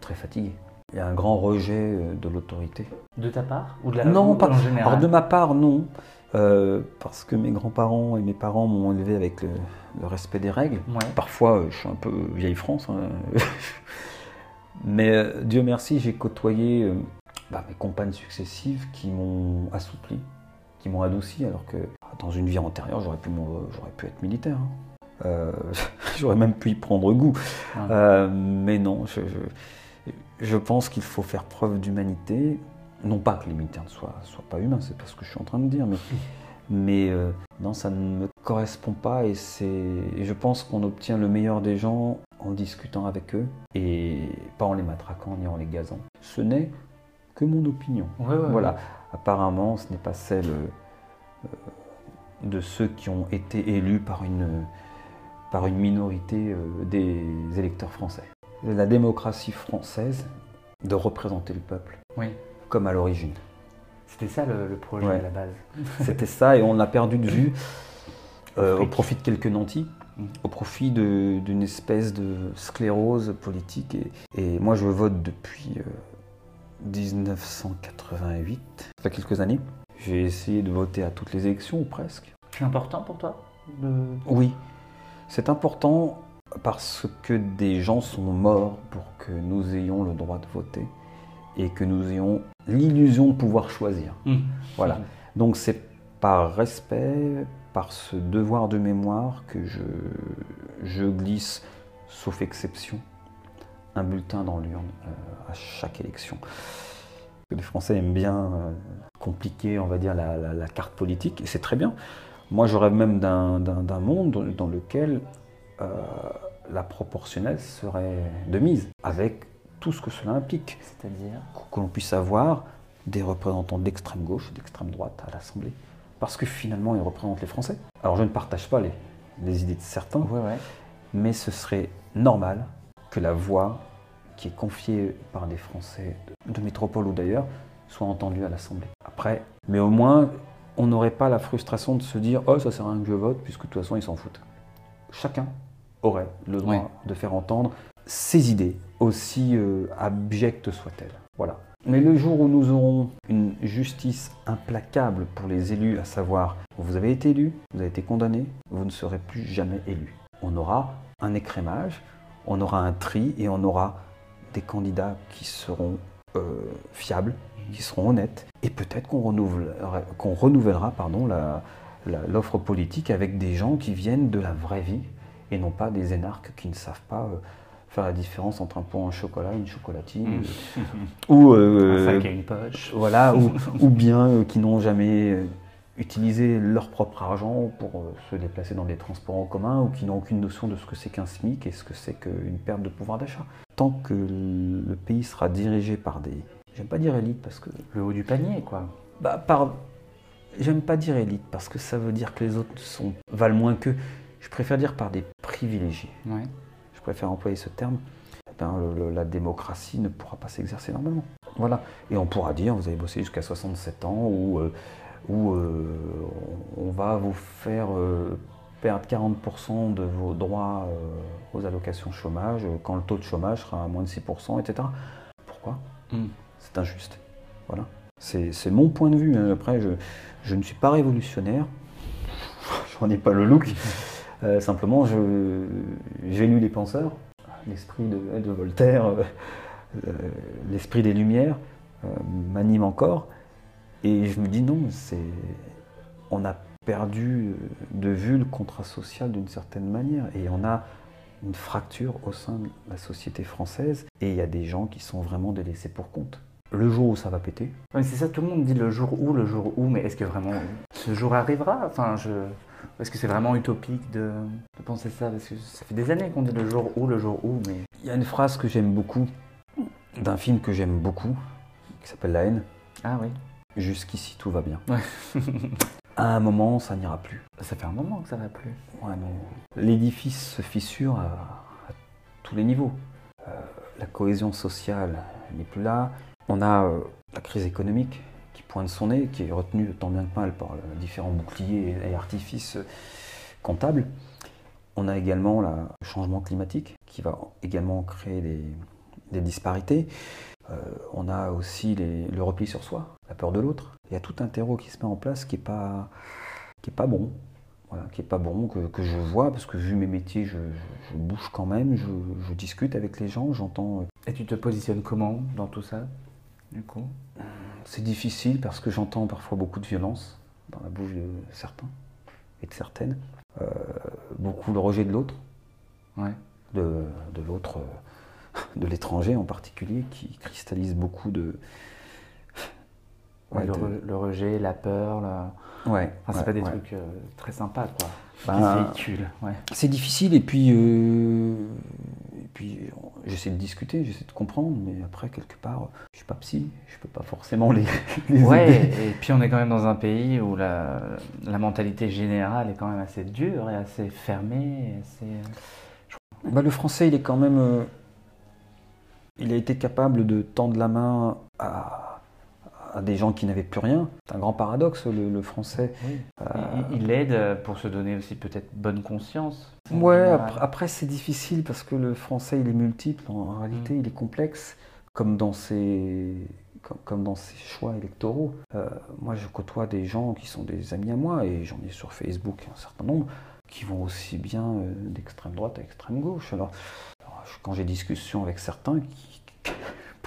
très fatiguées. Il y a un grand rejet euh, de l'autorité. De ta part ou de la Non, pas en général. Alors de ma part, non, euh, parce que mes grands-parents et mes parents m'ont élevé avec le, respect des règles. Parfois, je suis un peu vieille France, hein. mais Dieu merci, j'ai côtoyé bah, mes compagnes successives qui m'ont assoupli, qui m'ont adouci, alors que dans une vie antérieure, j'aurais pu, pu être militaire. Hein. Euh, j'aurais même pu y prendre goût. Ah. Euh, mais non, je, pense qu'il faut faire preuve d'humanité. Non pas que les militaires ne soient, soient pas humains, c'est pas ce que je suis en train de dire, mais, mais euh, non, ça ne me correspond pas et c'est, je pense qu'on obtient le meilleur des gens en discutant avec eux et pas en les matraquant ni en les gazant. Ce n'est que mon opinion. voilà. Apparemment, ce n'est pas celle euh, de ceux qui ont été élus par une, par une minorité euh, des électeurs français. La démocratie française de représenter le peuple, oui. comme à l'origine. C'était ça le, projet à la base. C'était ça et on l'a perdu de vue euh, au profit de quelques nantis. Au profit d'une espèce de sclérose politique. Et, moi je vote depuis 1988, euh, ça fait quelques années. J'ai essayé de voter à toutes les élections, ou presque. C'est important pour toi Oui, c'est important parce que des gens sont morts pour que nous ayons le droit de voter et que nous ayons l'illusion de pouvoir choisir. Mmh. Voilà. Donc c'est par respect, par ce devoir de mémoire que je, je glisse, sauf exception, un bulletin dans l'urne euh, à chaque élection. Les Français aiment bien euh, compliquer, on va dire, la, carte politique, et c'est très bien. Moi, je rêve même d'un monde dans lequel euh, la proportionnelle serait de mise, avec tout ce que cela implique. C'est-à-dire? Que l'on puisse avoir des représentants d'extrême gauche et d'extrême droite à l'Assemblée. Parce que finalement, ils représentent les Français. Alors je ne partage pas les, idées de certains, mais ce serait normal que la voix qui est confiée par des Français de, métropole ou d'ailleurs soit entendue à l'Assemblée. Après, mais au moins, on n'aurait pas la frustration de se dire Oh, ça sert à rien que je vote, puisque de toute façon, ils s'en foutent. Chacun aurait le droit de faire entendre ses idées, aussi euh, abjectes soient-elles. Voilà. Mais le jour où nous aurons une justice implacable pour les élus, à savoir, vous avez été élu, vous avez été condamné, vous ne serez plus jamais élu. On aura un écrémage, on aura un tri et on aura des candidats qui seront euh, fiables, qui seront honnêtes, et peut-être qu'on renouvellera, pardon, l'offre politique avec des gens qui viennent de la vraie vie et non pas des énarques qui ne savent pas euh, faire la différence entre un pot en chocolat et une chocolatine. Mmh. ou, euh, un sac et une poche. Voilà, ou, ou bien euh, qui n'ont jamais utilisé leur propre argent pour se déplacer dans des transports en commun ou qui n'ont aucune notion de ce que c'est qu'un SMIC et ce que c'est qu'une perte de pouvoir d'achat. Tant que le pays sera dirigé par des... J'aime pas dire élite parce que... Le haut du panier, quoi. Bah, par... J'aime pas dire élite parce que ça veut dire que les autres sont... valent moins qu'eux. Je préfère dire par des privilégiés. Je préfère employer ce terme. Eh ben, la démocratie ne pourra pas s'exercer normalement. Voilà. Et on pourra dire, vous avez bossé jusqu'à 67 ans, ou, euh, euh, on va vous faire euh, perdre 40% de vos droits aux allocations chômage quand le taux de chômage sera à moins de 6%, etc. Pourquoi? Hmm. C'est injuste. Voilà. C'est mon point de vue. Hein. Après, je, je ne suis pas révolutionnaire. J'en ai pas le look. Euh, simplement, j'ai lu Les Penseurs, l'esprit de, Voltaire, euh, euh, l'esprit des Lumières m'anime encore. Et je me dis non, on a perdu de vue le contrat social d'une certaine manière. Et on a une fracture au sein de la société française. Et il y a des gens qui sont vraiment délaissés pour compte. Le jour où ça va péter. c'est ça, tout le monde dit le jour où, le jour où, mais est-ce que vraiment ce jour arrivera? Enfin, je. Est-ce que c'est vraiment utopique de, penser ça? Parce que ça fait des années qu'on dit le jour où, le jour où, mais... Il y a une phrase que j'aime beaucoup, d'un film que j'aime beaucoup, qui s'appelle La haine. Ah oui. Jusqu'ici, tout va bien. à un moment, ça n'ira plus. Ça fait un moment que ça va plus. Ouais, L'édifice se fissure à, tous les niveaux. Euh, la cohésion sociale n'est plus là. On a euh, la crise économique pointe son nez, qui est retenu tant bien que mal par différents boucliers et artifices comptables. On a également le changement climatique qui va également créer des, disparités. Euh, on a aussi le repli sur soi, la peur de l'autre. Il y a tout un terreau qui se met en place qui n'est pas, bon. Voilà, qui est pas bon, que, je vois, parce que vu mes métiers, je, bouge quand même, je, je, discute avec les gens, j'entends. Et tu te positionnes comment dans tout ça, du coup? C'est difficile parce que j'entends parfois beaucoup de violence dans la bouche de certains et de certaines. Euh, beaucoup le rejet de l'autre, de, l'autre, de l'étranger en particulier, qui cristallise beaucoup de. le, rejet, la peur. La... Ouais. Enfin, c'est pas des trucs euh, très sympas, quoi. Ben. C'est difficile et puis, euh, puis j'essaie de discuter, j'essaie de comprendre, mais après quelque part, je suis pas psy, je peux pas forcément les, les Ouais, aider. et puis on est quand même dans un pays où la, la mentalité générale est quand même assez dure et assez fermée. assez... euh, Bah, le français, il est quand même, euh, il a été capable de tendre la main à, à des gens qui n'avaient plus rien. C'est un grand paradoxe, le, le français. Euh, Il, il aide pour se donner aussi peut-être bonne conscience. en Ouais, après, après, c'est difficile parce que le français il est multiple, en réalité Mm. il est complexe, comme dans ses, comme, comme dans ses choix électoraux. Euh, moi je côtoie des gens qui sont des amis à moi et j'en ai sur Facebook un certain nombre qui vont aussi bien euh, d'extrême droite à extrême gauche. Alors, alors, quand j'ai discussion avec certains qui,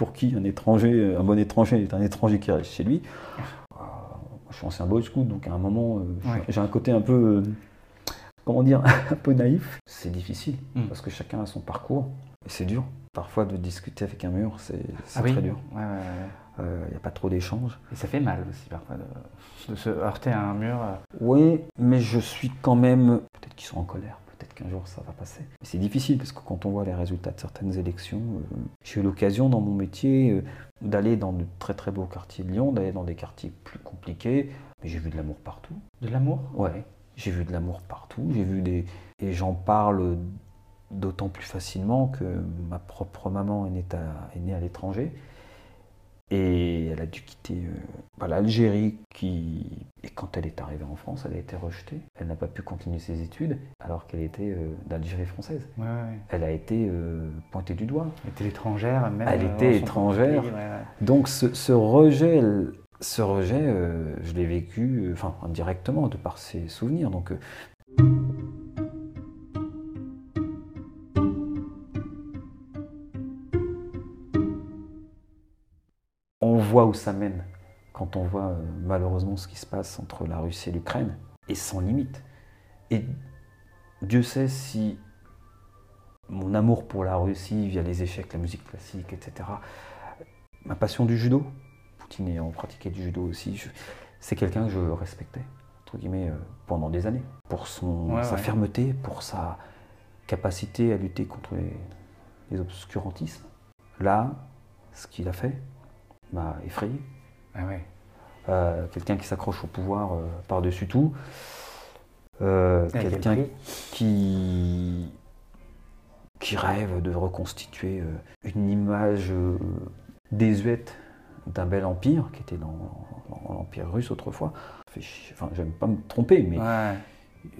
pour qui un étranger, un bon étranger est un étranger qui reste chez lui, euh, je suis ancien boy scout donc à un moment euh, j'ai- Ouais. j'ai un côté un peu euh, comment dire, un peu naïf. C'est difficile, Mm. parce que chacun a son parcours, et c'est dur. Parfois, de discuter avec un mur, c'est Ah oui très dur. Ouais, ouais, ouais. Il n'y a pas trop d'échanges. Et ça fait mal aussi parfois de, de se heurter à un mur. Oui, mais je suis quand même... Peut-être qu'ils sont en colère, qu'un jour ça va passer. C'est difficile, parce que quand on voit les résultats de certaines élections, euh, j'ai eu l'occasion dans mon métier euh, d'aller dans de très très beaux quartiers de Lyon, d'aller dans des quartiers plus compliqués, mais j'ai vu de l'amour partout. De l'amour? Ouais, j'ai vu de l'amour partout, j'ai vu des... Et j'en parle d'autant plus facilement que ma propre maman est née à, est née à l'étranger. Et elle a dû quitter euh, bah, l'Algérie qui... Et quand elle est arrivée en France, elle a été rejetée. Elle n'a pas pu continuer ses études alors qu'elle était euh, d'Algérie française. Ouais, ouais, ouais. Elle a été euh, pointée du doigt. Elle était étrangère, même. Elle euh, était étrangère. pays, ouais. Donc ce, ce rejet, ce rejet, je l'ai vécu, enfin indirectement, de par ses souvenirs. Donc voit où ça mène quand on voit euh, malheureusement ce qui se passe entre la Russie et l'Ukraine, et sans limite. Et Dieu sait si mon amour pour la Russie via les échecs, la musique classique, etc., ma passion du judo, Poutine ayant pratiqué du judo aussi, je- c'est quelqu'un que je respectais, entre guillemets, euh, pendant des années, pour son, Ouais, sa ouais. fermeté, pour sa capacité à lutter contre les, les obscurantismes. Là, ce qu'il a fait m'a effrayé. Ouais, ouais. Euh, quelqu'un qui s'accroche au pouvoir euh, par-dessus tout. Euh, quel quelqu'un qui, qui rêve de reconstituer une image désuète d'un bel empire qui était dans, dans l'empire russe autrefois. Enfin, j'aime pas me tromper, mais Ouais.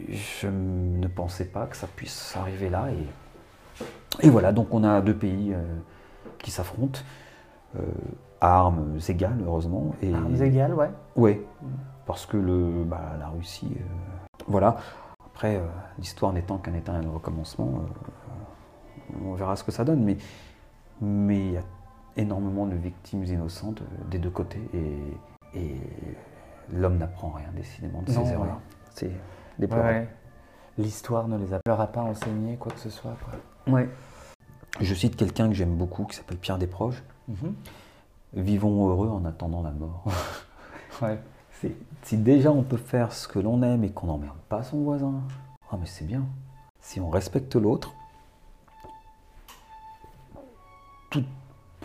je ne pensais pas que ça puisse arriver là. Et, et voilà, donc on a deux pays qui s'affrontent, à armes égales, heureusement. Et, Armes égales, ouais. Ouais, parce que le, bah, la Russie, euh, voilà. Après, euh, l'histoire n'étant qu'un éternel recommencement, euh, on verra ce que ça donne. Mais mais il y a énormément de victimes innocentes des deux côtés et, et l'homme n'apprend rien décidément de Non, ses erreurs. C'est déplorable. ouais. L'histoire ne les a pas enseigné quoi que ce soit. Quoi. Ouais. Je cite quelqu'un que j'aime beaucoup qui s'appelle Pierre Desproges. Mhm. Vivons heureux en attendant la mort. Ouais. Si déjà on peut faire ce que l'on aime et qu'on n'emmerde pas son voisin, ah mais c'est bien. Si on respecte l'autre, tout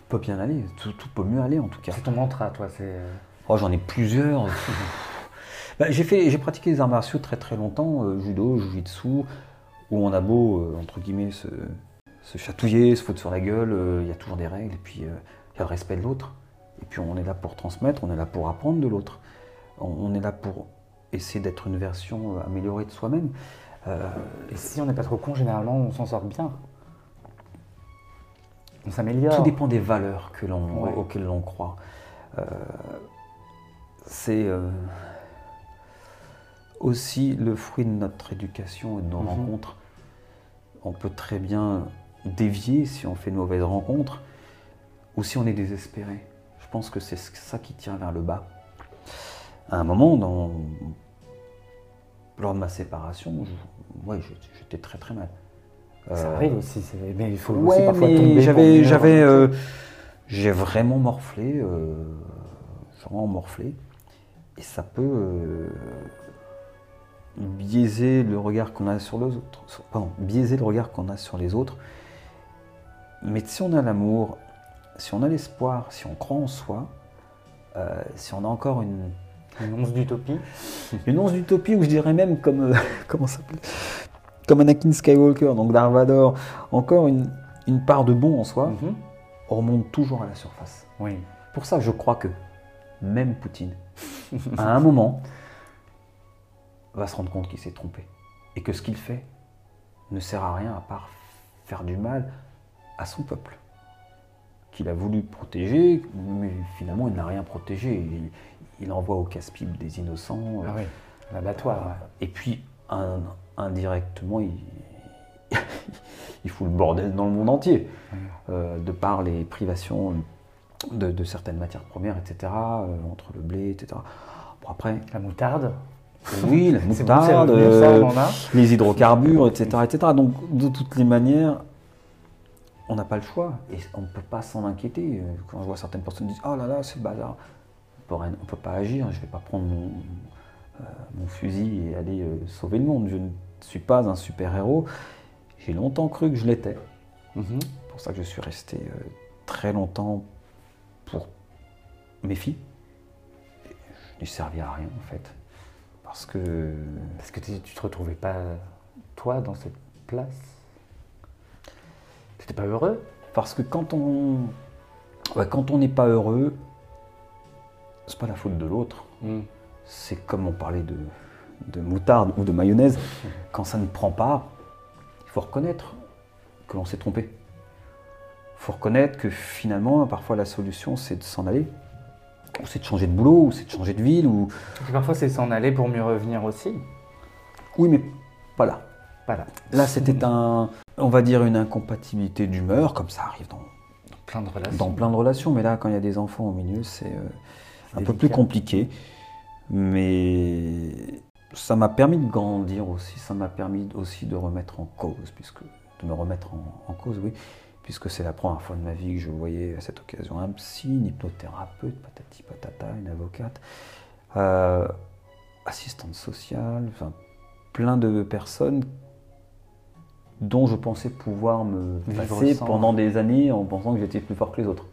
peut bien aller, tout, tout peut mieux aller en tout cas. C'est ton mantra, toi. C'est. euh, Oh, j'en ai plusieurs. Bah, j'ai fait, j'ai pratiqué les arts martiaux très très longtemps, euh, judo, jujitsu, où on a beau euh, entre guillemets se, se chatouiller, se foutre sur la gueule, euh, il y a toujours des règles et puis il y a le respect de l'autre. Et puis on est là pour transmettre, on est là pour apprendre de l'autre. On, est là pour essayer d'être une version euh, améliorée de soi-même. Euh, Et si on n'est pas trop con, généralement, on s'en sort bien. On s'améliore. Tout dépend des valeurs que l'on, Ouais. auxquelles l'on croit. Euh, c'est euh, aussi le fruit de notre éducation et de nos Mhm. rencontres. On peut très bien dévier si on fait de mauvaises rencontres ou si on est désespéré. Je pense que c'est ça qui tire vers le bas. À un moment, dans- lors de ma séparation, je- ouais, j'étais très très mal. Ça Euh, arrive aussi, mais il faut aussi parfois tomber. j'avais, j'avais, euh, j'ai vraiment morflé, euh, vraiment morflé. et ça peut biaiser le regard qu'on a sur les autres. Pardon, biaiser le regard qu'on a sur les autres. Mais si on a l'amour, si on a l'espoir, si on croit en soi, euh, si on a encore une, Une once d'utopie. une once d'utopie, ou je dirais même comme, euh, comment ça s'appelle? Comme Anakin Skywalker, donc Darth Vader, encore une, une part de bon en soi, Mhm. on remonte toujours à la surface. Oui. Pour ça, je crois que même Poutine, à un moment, va se rendre compte qu'il s'est trompé. Et que ce qu'il fait ne sert à rien à part faire du mal à son peuple. Qu'il a voulu protéger, mais finalement, il n'a rien protégé. Il, il envoie au casse-pipe des innocents. Ah oui. L'abattoir. ouais. Et puis, un- indirectement, il, il fout le bordel dans le monde entier, euh, de par les privations de, de certaines matières premières, etc., euh, entre le blé, etc. Bon, après, La moutarde. oui, la bon, moutarde, ça, euh, les hydrocarbures, etc., etc. Donc, de toutes les manières, on n'a pas le choix et on ne peut pas s'en inquiéter. Quand je vois certaines personnes dire Oh là là, c'est bazar, on on peut pas agir, je ne vais pas prendre mon, euh, mon fusil et aller euh, sauver le monde. Je ne suis pas un super-héros. J'ai longtemps cru que je l'étais. Mhm. C'est pour ça que je suis resté euh, très longtemps pour mes filles. Et je n'ai servi à rien en fait. Parce que Parce que tu tu te retrouvais pas, toi, dans cette place? T'étais pas heureux Parce que quand on ouais, quand on n'est pas heureux, c'est pas la faute de l'autre. C'est comme on parlait de, de moutarde ou de mayonnaise. Quand ça ne prend pas, il faut reconnaître que l'on s'est trompé. Il faut reconnaître que finalement, parfois la solution, c'est de s'en aller. Ou c'est de changer de boulot, ou c'est de changer de ville, ou... Et parfois, c'est s'en aller pour mieux revenir aussi. Oui, mais pas là. Voilà. Là, c'était un, on va dire, une incompatibilité d'humeur, comme ça arrive dans, Plein de relations. dans plein de relations, mais là, quand il y a des enfants au milieu, c'est euh, un peu plus compliqué. Mais ça m'a permis de grandir aussi, ça m'a permis aussi de remettre en cause, puisque de me remettre en, en cause, oui, puisque c'est la première fois de ma vie que je voyais à cette occasion un psy, une hypnothérapeute, patati patata, une avocate, euh, assistante sociale, enfin plein de personnes dont je pensais pouvoir me passer pendant des années en pensant que j'étais plus fort que les autres.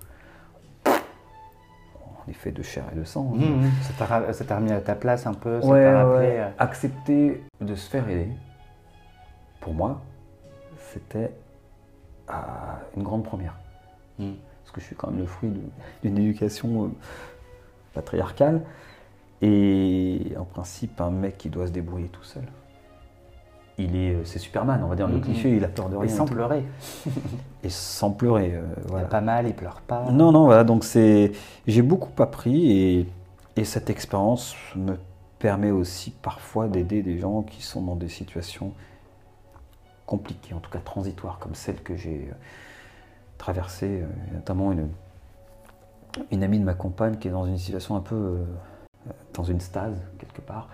Est fait de chair et de sang. hein. Ça t'a ra- ça t'a remis à ta place un peu, ça Ouais, rappelé. ouais. euh, Accepter de se faire aider, pour moi, c'était euh, une grande première. Mhm. Parce que je suis quand même le fruit d'une éducation euh, patriarcale. Et en principe, un mec qui doit se débrouiller tout seul, il est, euh, c'est Superman, on va dire le cliché, il a peur de rien. Et sans pleurer. Et sans pleurer, euh, Il a pas mal, il pleure pas. Non, non, voilà, donc c'est. J'ai beaucoup appris et, et cette expérience me permet aussi parfois d'aider des gens qui sont dans des situations compliquées, en tout cas transitoires, comme celle que j'ai euh, traversée, euh, notamment une, une amie de ma compagne qui est dans une situation un peu. euh, dans une stase, quelque part,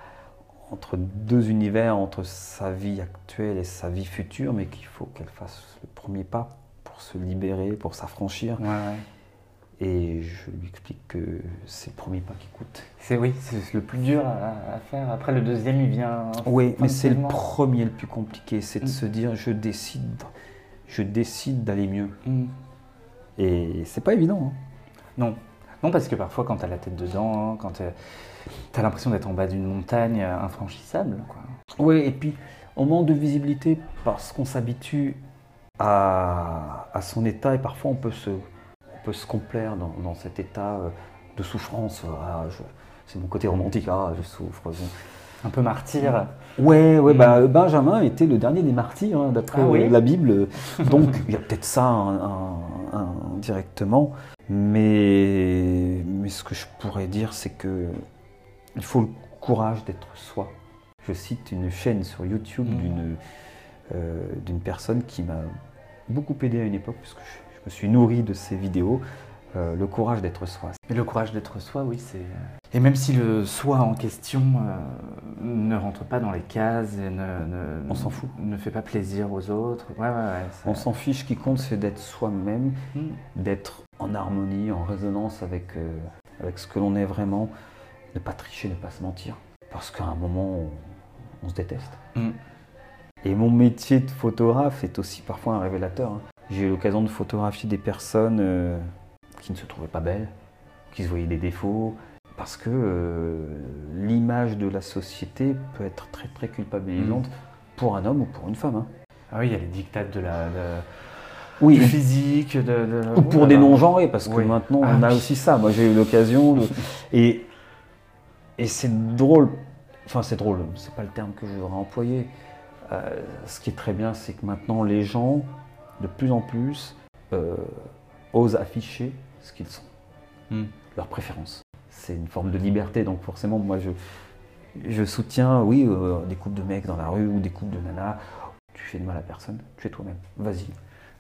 entre deux univers, entre sa vie actuelle et sa vie future, mais qu'il faut qu'elle fasse le premier pas pour se libérer, pour s'affranchir. Ouais, ouais. Et je lui explique que c'est le premier pas qui coûte. C'est oui, c'est le plus dur à, à faire. Après, le deuxième, il vient. Oui, mais c'est le premier le plus compliqué, c'est de Mm. se dire je décide, je décide d'aller mieux. Mhm. Et c'est pas évident. hein. Non. Non, parce que parfois, quand t'as la tête dedans, hein, quand t'as l'impression d'être en bas d'une montagne infranchissable, quoi. Oui, et puis on manque de visibilité parce qu'on s'habitue à, à son état et parfois on peut se, on peut se complaire dans, dans cet état euh, de souffrance. Ah, c'est mon côté romantique, ah, je souffre. Un peu martyr. Ouais, ouais, bah, Benjamin était le dernier des martyrs, hein, d'après Ah oui euh, la Bible. Donc, il y a peut-être ça un- un- un- indirectement. Mais, mais ce que je pourrais dire, c'est que il faut le courage d'être soi. Je cite une chaîne sur YouTube Mm. d'une euh, d'une personne qui m'a beaucoup aidé à une époque, puisque je, je me suis nourri de ses vidéos. euh, le courage d'être soi. Mais le courage d'être soi, oui, c'est. euh, Et même si le soi en question euh, ne rentre pas dans les cases et ne, ne- On s'en fout. ne fait pas plaisir aux autres. Ouais, ouais, ouais. On s'en fiche, ce qui compte, c'est d'être soi-même Mhm. d'être en harmonie, en résonance avec, euh, avec ce que l'on est vraiment. ne pas tricher, ne pas se mentir. Parce qu'à un moment, on, on se déteste. Mm. Et mon métier de photographe est aussi parfois un révélateur. hein. J'ai eu l'occasion de photographier des personnes euh, qui ne se trouvaient pas belles, qui se voyaient des défauts, parce que euh, l'image de la société peut être très très culpabilisante pour un homme ou pour une femme. hein. Ah oui, il y a les dictates de la, de- Oui, du physique, de, de- ou pour des non-genrés, parce que Oui. maintenant Ah on a oui. aussi ça. Moi j'ai eu l'occasion de... Et, et c'est drôle, enfin c'est drôle, c'est pas le terme que je voudrais employer. Euh, ce qui est très bien, c'est que maintenant les gens, de plus en plus, euh, osent afficher ce qu'ils sont, Mm. leurs préférences. C'est une forme de liberté, donc forcément moi je, je soutiens, oui, euh, des couples de mecs dans la rue ou des couples de nanas. Tu fais de mal à personne, tu es toi-même, vas-y.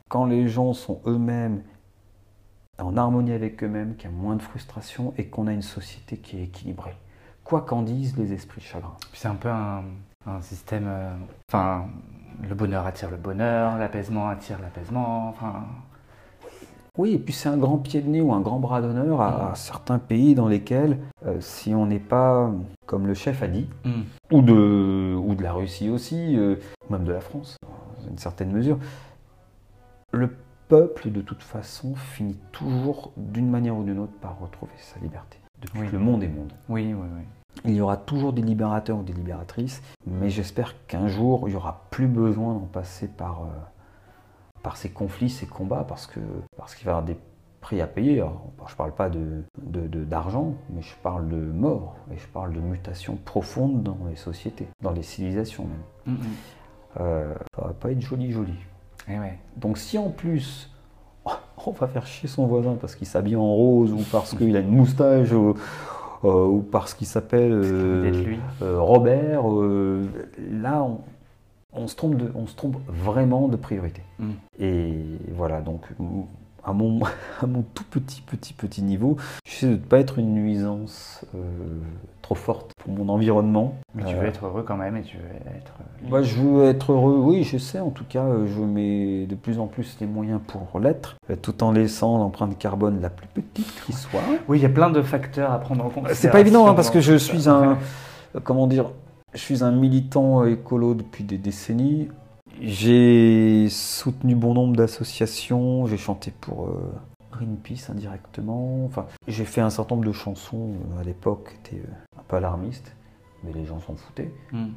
Quand les gens sont eux-mêmes en harmonie avec eux-mêmes, qu'il y a moins de frustration et qu'on a une société qui est équilibrée. Quoi qu'en disent les esprits chagrins. C'est un peu un, un système. euh, Enfin, le bonheur attire le bonheur, l'apaisement attire l'apaisement. Enfin, Oui, et puis c'est un grand pied de nez ou un grand bras d'honneur à, à certains pays dans lesquels, euh, si on n'est pas, comme le chef a dit, mm. ou de, ou de la Russie aussi, euh, même de la France, dans une certaine mesure, le peuple, de toute façon, finit toujours, d'une manière ou d'une autre, par retrouver sa liberté. Depuis Oui. que le monde est monde. oui, oui, oui. Il y aura toujours des libérateurs ou des libératrices, mais j'espère qu'un jour, il n'y aura plus besoin d'en passer par, euh, par ces conflits, ces combats, parce que parce qu'il va y avoir des prix à payer. Alors, je ne parle pas de, de- de- d'argent, mais je parle de mort, et je parle de mutations profondes dans les sociétés, dans les civilisations même. Mm, mm. Euh, ça va pas être joli joli. Eh ouais. Donc si en plus on va faire chier son voisin parce qu'il s'habille en rose ou parce qu'il a une moustache ou, euh, ou parce qu'il s'appelle euh, euh, Robert, euh, là on, on se trompe de, on se trompe vraiment de priorité. Mm. Et voilà donc à mon, à mon tout petit petit petit niveau, j'essaie de ne pas être une nuisance euh, trop forte pour mon environnement. Mais tu Euh, veux être heureux quand même et tu veux être. euh, bah, je veux être heureux, oui, je sais. En tout cas, euh, je mets de plus en plus les moyens pour l'être, euh, tout en laissant l'empreinte carbone la plus petite qui soit. Oui, il y a plein de facteurs à prendre en compte. C'est pas évident, hein, parce que je suis un, euh, comment dire, je suis un militant écolo depuis des décennies. J'ai soutenu bon nombre d'associations, j'ai chanté pour euh, Greenpeace indirectement. Enfin, j'ai fait un certain nombre de chansons euh, à l'époque qui étaient euh, un peu alarmistes, mais les gens s'en foutaient Mm.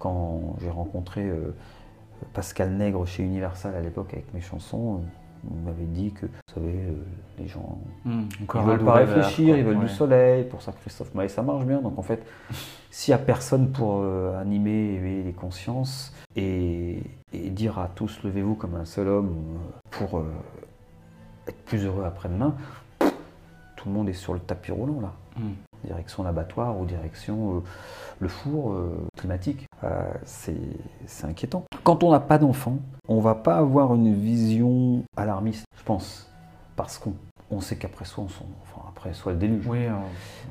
quand j'ai rencontré euh, Pascal Nègre chez Universal à l'époque avec mes chansons, euh, il m'avait dit que, vous savez, euh, les gens Mm. ils veulent pas réfléchir, verre, ils veulent du soleil. Pour ça, Christophe Maé, ça marche bien. Donc en fait, s'il n'y a personne pour euh, animer, éveiller les consciences et, et dire à tous levez-vous comme un seul homme euh, pour euh, être plus heureux après-demain, tout le monde est sur le tapis roulant là Mm. Direction l'abattoir ou direction euh, le four euh, climatique. Euh, c'est inquiétant. Quand on n'a pas d'enfant, on va pas avoir une vision alarmiste, je pense, parce qu'on on sait qu'après soi, on enfin, après soit le déluge. Oui, euh,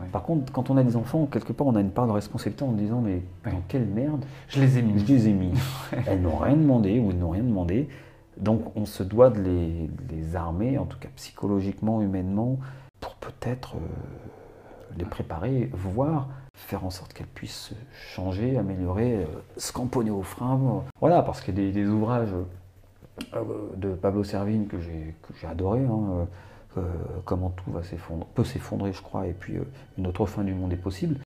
ouais. Par contre, quand on a des enfants, quelque part, on a une part de responsabilité en disant mais Ouais. dans quelle merde je les ai mis. je les ai mis Elles n'ont rien demandé ou ils n'ont rien demandé. Donc on se doit de les, de les armer, en tout cas psychologiquement, humainement, pour peut-être euh, les préparer, voire faire en sorte qu'elles puissent changer, améliorer, euh, se camponner au frein. euh, Voilà, parce qu'il y a des, ouvrages euh, de Pablo Servigne que j'ai adoré. hein, euh, euh, comment tout va peut s'effondrer, je crois, et puis une autre fin du monde est possible.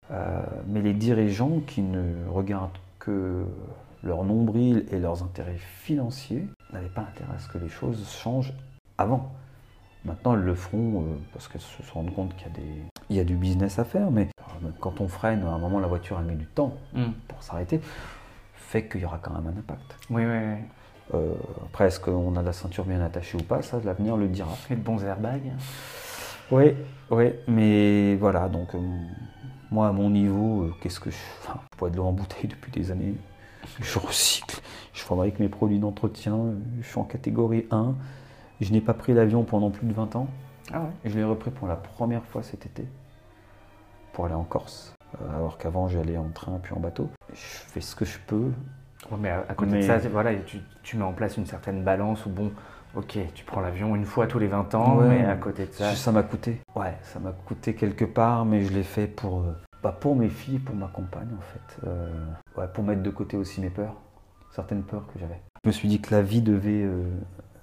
Mais les dirigeants qui ne regardent que leur nombril et leurs intérêts financiers n'avaient pas intérêt à ce que les choses changent avant. Maintenant, elles le feront parce qu'elles se rendues compte qu'il y, a des- il y a du business à faire, mais euh, quand on freine, à un moment, la voiture, elle met du temps Mm. pour s'arrêter, fait qu'il y aura quand même un impact. Oui, oui, oui. Euh, après, est-ce qu'on a la ceinture bien attachée ou pas? Ça, l'avenir le dira. Et de bons airbags. Oui, oui, mais voilà, donc euh, moi à mon niveau, euh, qu'est-ce que je. Enfin, je bois de l'eau en bouteille depuis des années, je recycle, je fabrique mes produits d'entretien, je suis en catégorie 1, je n'ai pas pris l'avion pendant plus de 20 ans, Ah ouais. je l'ai repris pour la première fois cet été, pour aller en Corse, Euh, alors qu'avant j'allais en train puis en bateau. Je fais ce que je peux, Ouais, mais à, à côté Mais- de ça, voilà, tu, tu mets en place une certaine balance où, bon, ok, tu prends l'avion une fois tous les 20 ans, Ouais. mais à côté de ça. Ça m'a coûté. Ouais, ça m'a coûté quelque part, mais je l'ai fait pour, euh, bah, Pour mes filles, pour ma compagne en fait. Euh, ouais, pour mettre de côté aussi mes peurs, certaines peurs que j'avais. Je me suis dit que la vie devait, euh,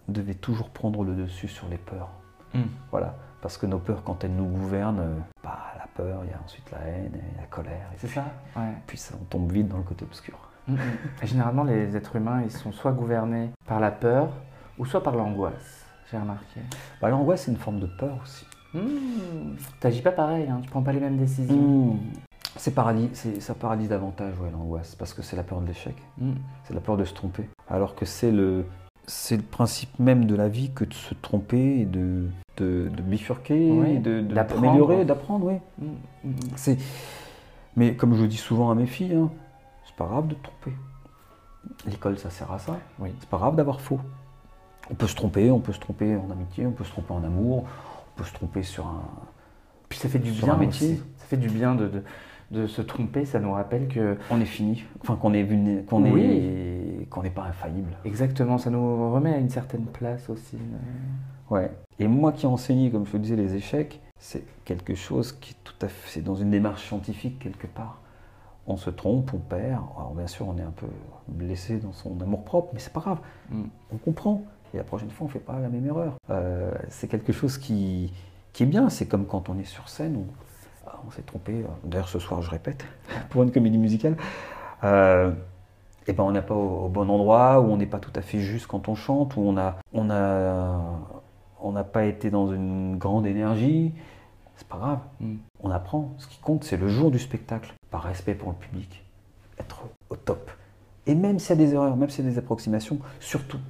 devait toujours prendre le dessus sur les peurs. Mm. Voilà. Parce que nos peurs, quand elles nous gouvernent, euh, bah, la peur, il y a ensuite la haine, et la colère. C'est ça Ouais. puis ça, on tombe vite dans le côté obscur. Mm, mm. Et généralement, les êtres humains, ils sont soit gouvernés par la peur ou soit par l'angoisse, j'ai remarqué. Bah, L'angoisse, c'est une forme de peur aussi. Mm. T'agis pas pareil, hein, tu prends pas les mêmes décisions. Mmh. C'est ça paralyse davantage ouais, l'angoisse, parce que c'est la peur de l'échec, Mm. c'est la peur de se tromper. Alors que c'est le, c'est le principe même de la vie que de se tromper et de, de, de bifurquer, de, d'améliorer, d'apprendre, oui. Mm, mm, mm. C'est... Mais comme je dis souvent à mes filles, hein, c'est pas grave de te tromper. L'école, ça sert à ça. Oui. C'est pas grave d'avoir faux. On peut se tromper, on peut se tromper en amitié, on peut se tromper en amour, on peut se tromper sur un, Puis ça fait du Sur bien un métier. aussi. Ça fait du bien de, de, de se tromper, ça nous rappelle que on est fini, enfin qu'on est qu'on Oui. est qu'on n'est pas infaillible. exactement, ça nous remet à une certaine place aussi. Ouais. Et moi qui enseignais, comme je te disais, les échecs, c'est quelque chose qui est tout à fait, c'est dans une démarche scientifique quelque part. On se trompe, on perd. Alors bien sûr, on est un peu blessé dans son amour propre, mais c'est pas grave. Mm. On comprend. Et la prochaine fois, on fait pas la même erreur. Euh, c'est quelque chose qui, qui est bien. C'est comme quand on est sur scène, on, ah, on s'est trompé. D'ailleurs, ce soir, je répète pour une comédie musicale. Euh, et ben, on n'est pas au, au bon endroit, ou on n'est pas tout à fait juste quand on chante, ou on a, on a, on n'a pas été dans une grande énergie. C'est pas grave. Mm. On apprend. Ce qui compte, c'est le jour du spectacle, par respect pour le public, être au top. Et même s'il y a des erreurs, même s'il y a des approximations, surtout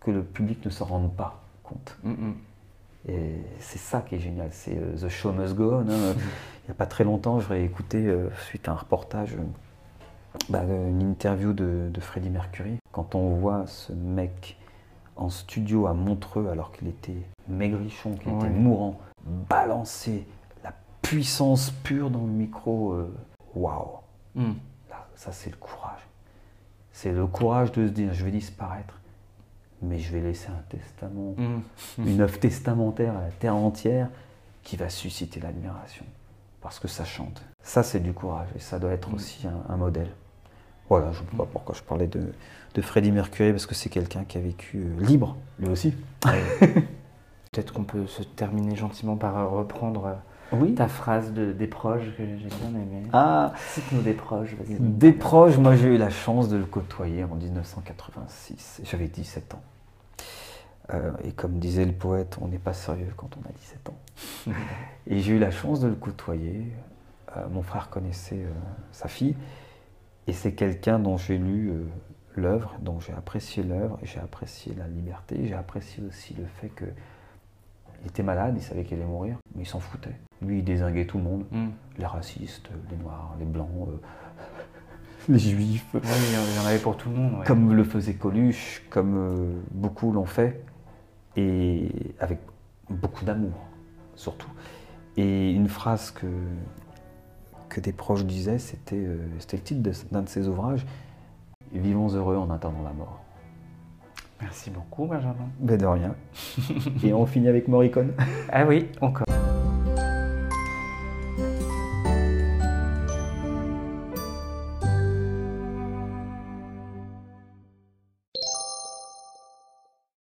que le public ne s'en rende pas compte. Mm, mm. Et c'est ça qui est génial, c'est euh, The Show Must Go On. hein. Il n'y a pas très longtemps, j'aurais écouté, euh, suite à un reportage, euh, bah, une interview de, de Freddie Mercury. Quand on voit ce mec en studio à Montreux, alors qu'il était maigrichon, qu'il Ouais. était mourant, balancer la puissance pure dans le micro, euh, waouh! Mm. Là, ça c'est le courage. C'est le courage de se dire, je vais disparaître, mais je vais laisser un testament Mm. une œuvre testamentaire à la terre entière qui va susciter l'admiration parce que ça chante. Ça, c'est du courage et ça doit être Mm. aussi un, un modèle. Voilà, je ne sais pas pourquoi je parlais de, de Freddie Mercury parce que c'est quelqu'un qui a vécu euh, libre, lui aussi. Peut-être qu'on peut se terminer gentiment par euh, reprendre euh, Oui. ta phrase de, des proches que j'ai bien aimée. Ah, Cite-nous des proches, vas-y. des proches, moi j'ai eu la chance de le côtoyer en 1986. J'avais 17 ans. Euh, et comme disait le poète, on n'est pas sérieux quand on a 17 ans. Et j'ai eu la chance de le côtoyer. Euh, mon frère connaissait euh, sa fille. Et c'est quelqu'un dont j'ai lu euh, l'œuvre, dont j'ai apprécié l'œuvre, j'ai apprécié la liberté. J'ai apprécié aussi le fait que il était malade, il savait qu'il allait mourir, mais il s'en foutait. Lui, il désinguait tout le monde. Mm. Les racistes, les noirs, les blancs, euh, les juifs. Ouais, il y en- il y en avait pour tout le monde. ouais. Comme le faisait Coluche, comme euh, beaucoup l'ont fait, et avec beaucoup d'amour, surtout. Et une phrase que, que des proches disaient, c'était euh, le titre de- d'un de ses ouvrages Vivons heureux en attendant la mort. Merci beaucoup, Benjamin. Ben de rien. et on finit avec Morricone. Ah oui, encore.